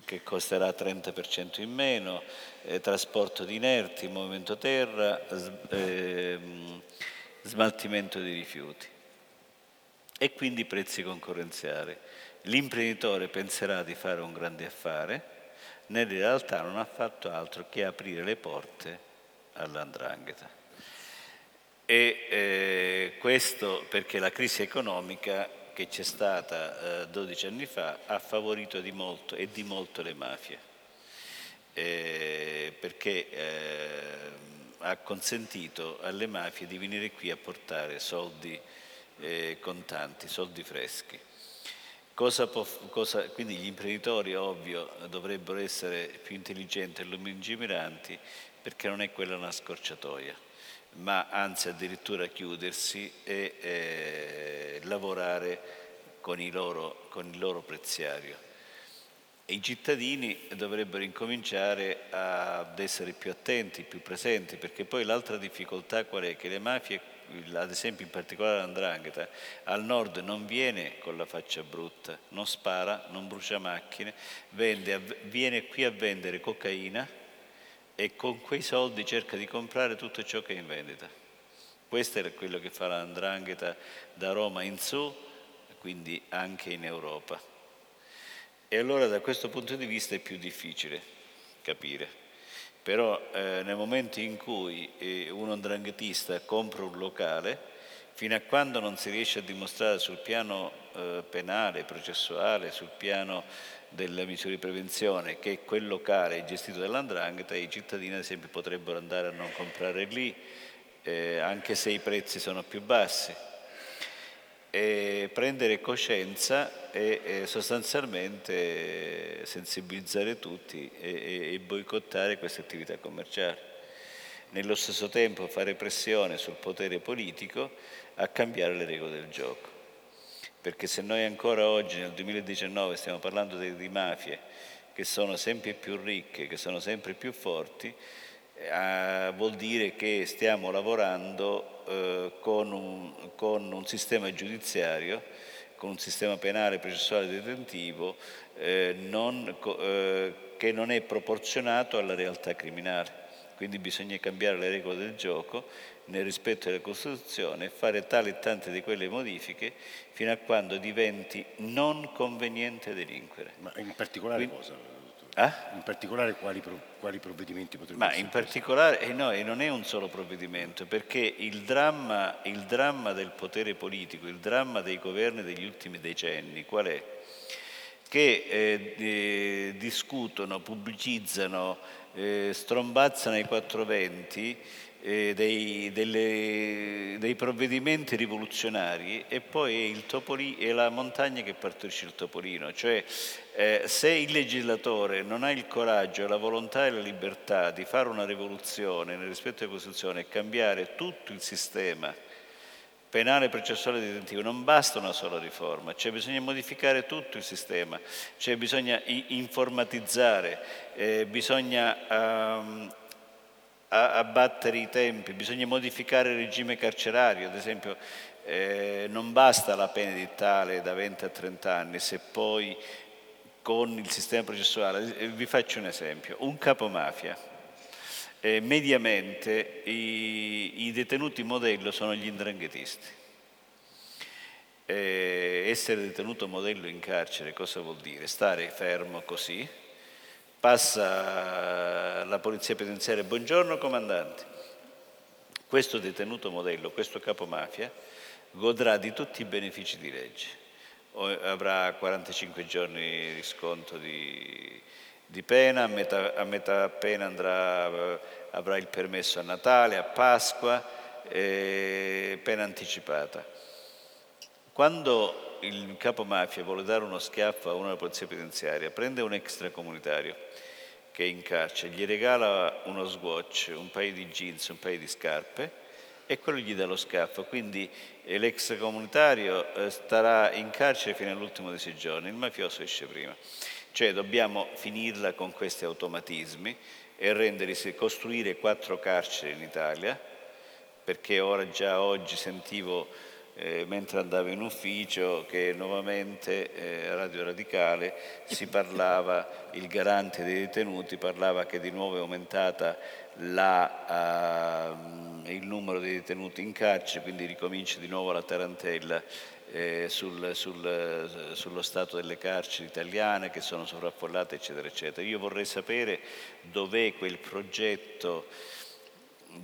che costerà 30% in meno, eh, trasporto di inerti, movimento terra, eh, smaltimento di rifiuti e quindi prezzi concorrenziali. L'imprenditore penserà di fare un grande affare, nella realtà non ha fatto altro che aprire le porte all'andrangheta. E eh, questo perché la crisi economica che c'è stata eh, 12 anni fa ha favorito di molto e di molto le mafie, eh, perché eh, ha consentito alle mafie di venire qui a portare soldi eh, contanti, soldi freschi. Cosa può, cosa, quindi gli imprenditori, ovvio, dovrebbero essere più intelligenti e lungimiranti perché non è quella una scorciatoia ma anzi addirittura chiudersi e eh, lavorare con, loro, con, il loro preziario. I cittadini dovrebbero incominciare ad essere più attenti, più presenti, perché poi l'altra difficoltà qual è? Che le mafie, ad esempio in particolare l'andrangheta, al nord non viene con la faccia brutta, non spara, non brucia macchine, vende, viene qui a vendere cocaina, e con quei soldi cerca di comprare tutto ciò che è in vendita. Questo è quello che fa l'andrangheta da Roma in su, quindi anche in Europa. E allora da questo punto di vista è più difficile capire. Però eh, nel momento in cui eh, un andranghetista compra un locale, fino a quando non si riesce a dimostrare sul piano eh, penale, processuale, sul piano delle misure di prevenzione che quel locale è gestito dall'andrangheta, i cittadini ad esempio potrebbero andare a non comprare lì, eh, anche se i prezzi sono più bassi. E prendere coscienza e, e sostanzialmente sensibilizzare tutti e, e boicottare queste attività commerciali. Nello stesso tempo fare pressione sul potere politico a cambiare le regole del gioco perché se noi ancora oggi nel 2019 stiamo parlando di, di mafie che sono sempre più ricche, che sono sempre più forti, eh, vuol dire che stiamo lavorando eh, con, un, con, un, sistema giudiziario, con un sistema penale, processuale detentivo eh, non, eh, che non è proporzionato alla realtà criminale. Quindi bisogna cambiare le regole del gioco nel rispetto della Costituzione e fare tale e tante di quelle modifiche fino a quando diventi non conveniente delinquere. Ma in particolare Quindi, cosa? Ah? In particolare quali, quali provvedimenti potrebbero Ma essere? in particolare, eh no, e non è un solo provvedimento, perché il dramma, il dramma del potere politico, il dramma dei governi degli ultimi decenni, qual è? Che eh, eh, discutono, pubblicizzano, eh, strombazzano ai 420 eh, dei, delle, dei, provvedimenti rivoluzionari e poi è, topoli, è, la montagna che partorisce il topolino, cioè eh, se il legislatore non ha il coraggio, la volontà e la libertà di fare una rivoluzione nel rispetto della Costituzione e cambiare tutto il sistema penale, processuale e detentivo, non basta una sola riforma, cioè bisogna modificare tutto il sistema, cioè bisogna informatizzare, eh, bisogna um, abbattere i tempi, bisogna modificare il regime carcerario, ad esempio eh, non basta la pena edittale da 20 a 30 anni se poi con il sistema processuale, eh, vi faccio un esempio, un capomafia, eh, mediamente i, i, detenuti modello sono gli indranghetisti. Eh, essere detenuto modello in carcere cosa vuol dire? Stare fermo così, passa la polizia penitenziaria, buongiorno comandante, questo detenuto modello, questo capomafia, godrà di tutti i benefici di legge. Avrà 45 giorni di sconto di, di pena, a metà, a metà pena andrà, avrà il permesso a Natale, a Pasqua, eh, pena anticipata. Quando il capo mafia vuole dare uno schiaffo a della polizia penitenziaria, prende un extracomunitario che è in carcere, gli regala uno swatch, un paio di jeans, un paio di scarpe e quello gli dà lo schiaffo. Quindi eh, l'extracomunitario eh, starà in carcere fino all'ultimo dei sei giorni, il mafioso esce prima. Cioè dobbiamo finirla con questi automatismi e rendere, costruire quattro carceri in Italia, perché ora già oggi sentivo eh, mentre andavo in ufficio che nuovamente eh, a Radio Radicale si parlava, il garante dei detenuti parlava che di nuovo è aumentata la, uh, il numero dei detenuti in carcere, quindi ricomincia di nuovo la tarantella eh, sul, sul, sullo stato delle carceri italiane che sono sovraffollate, eccetera, eccetera. Io vorrei sapere dov'è quel progetto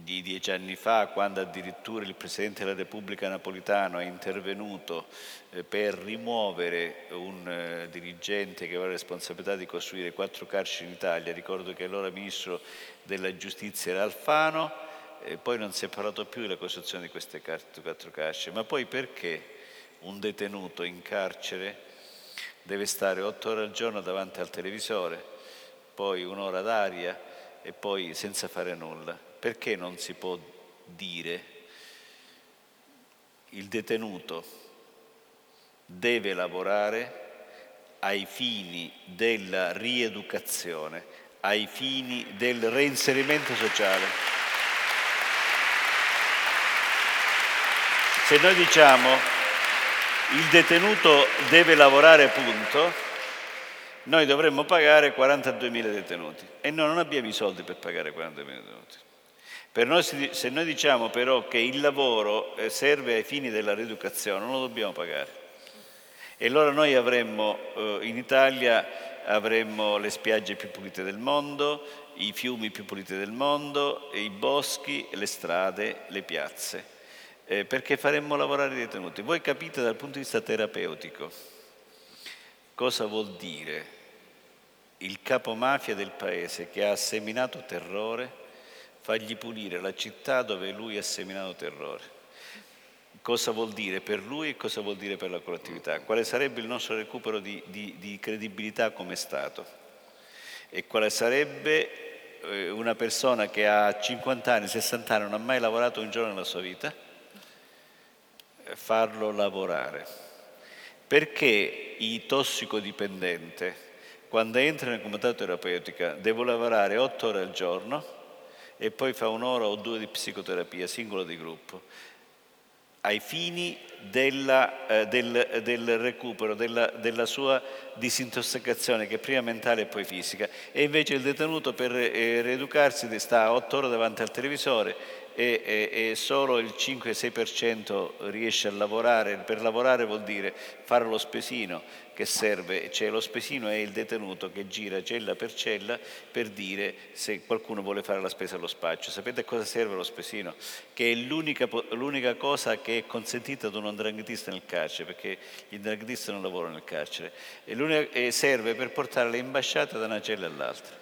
di dieci anni fa, quando addirittura il Presidente della Repubblica Napolitano è intervenuto eh, per rimuovere un eh, dirigente che aveva la responsabilità di costruire quattro carceri in Italia, ricordo che allora Ministro della Giustizia era Alfano, e poi non si è parlato più della costruzione di queste quattro carceri, ma poi perché un detenuto in carcere deve stare otto ore al giorno davanti al televisore, poi un'ora d'aria e poi senza fare nulla? Perché non si può dire il detenuto deve lavorare ai fini della rieducazione, ai fini del reinserimento sociale. Se noi diciamo il detenuto deve lavorare punto, noi dovremmo pagare 42.000 detenuti e noi non abbiamo i soldi per pagare 42.000 detenuti. Noi, se noi diciamo però che il lavoro eh, serve ai fini della rieducazione, non lo dobbiamo pagare. E allora noi avremmo, eh, in Italia avremmo le spiagge più pulite del mondo, i fiumi più puliti del mondo, i boschi, le strade, le piazze, eh, perché faremmo lavorare i detenuti. Voi capite dal punto di vista terapeutico cosa vuol dire il capomafia del paese che ha seminato terrore fargli pulire la città dove lui ha seminato terrore. Cosa vuol dire per lui e cosa vuol dire per la collettività? Quale sarebbe il nostro recupero di, di, di credibilità come Stato? E quale sarebbe eh, una persona che ha 50 anni, 60 anni, non ha mai lavorato un giorno nella sua vita? Farlo lavorare. Perché il tossicodipendente, quando entra nel comunità terapeutica, deve lavorare 8 ore al giorno? E poi fa un'ora o due di psicoterapia, singolo di gruppo, ai fini della, eh, del, del, recupero, della, della, sua disintossicazione che è prima mentale e poi fisica. E invece il detenuto per eh, rieducarsi sta otto ore davanti al televisore e, e, e solo il 5-6% riesce a lavorare. Per lavorare vuol dire fare lo spesino, che serve, cioè lo spesino è il detenuto che gira cella per cella per dire se qualcuno vuole fare la spesa allo spaccio. Sapete a cosa serve lo spesino? Che è l'unica, l'unica cosa che è consentita ad un andranghetista nel carcere, perché gli andranghetisti non lavorano nel carcere, e serve per portare le imbasciate da una cella all'altra.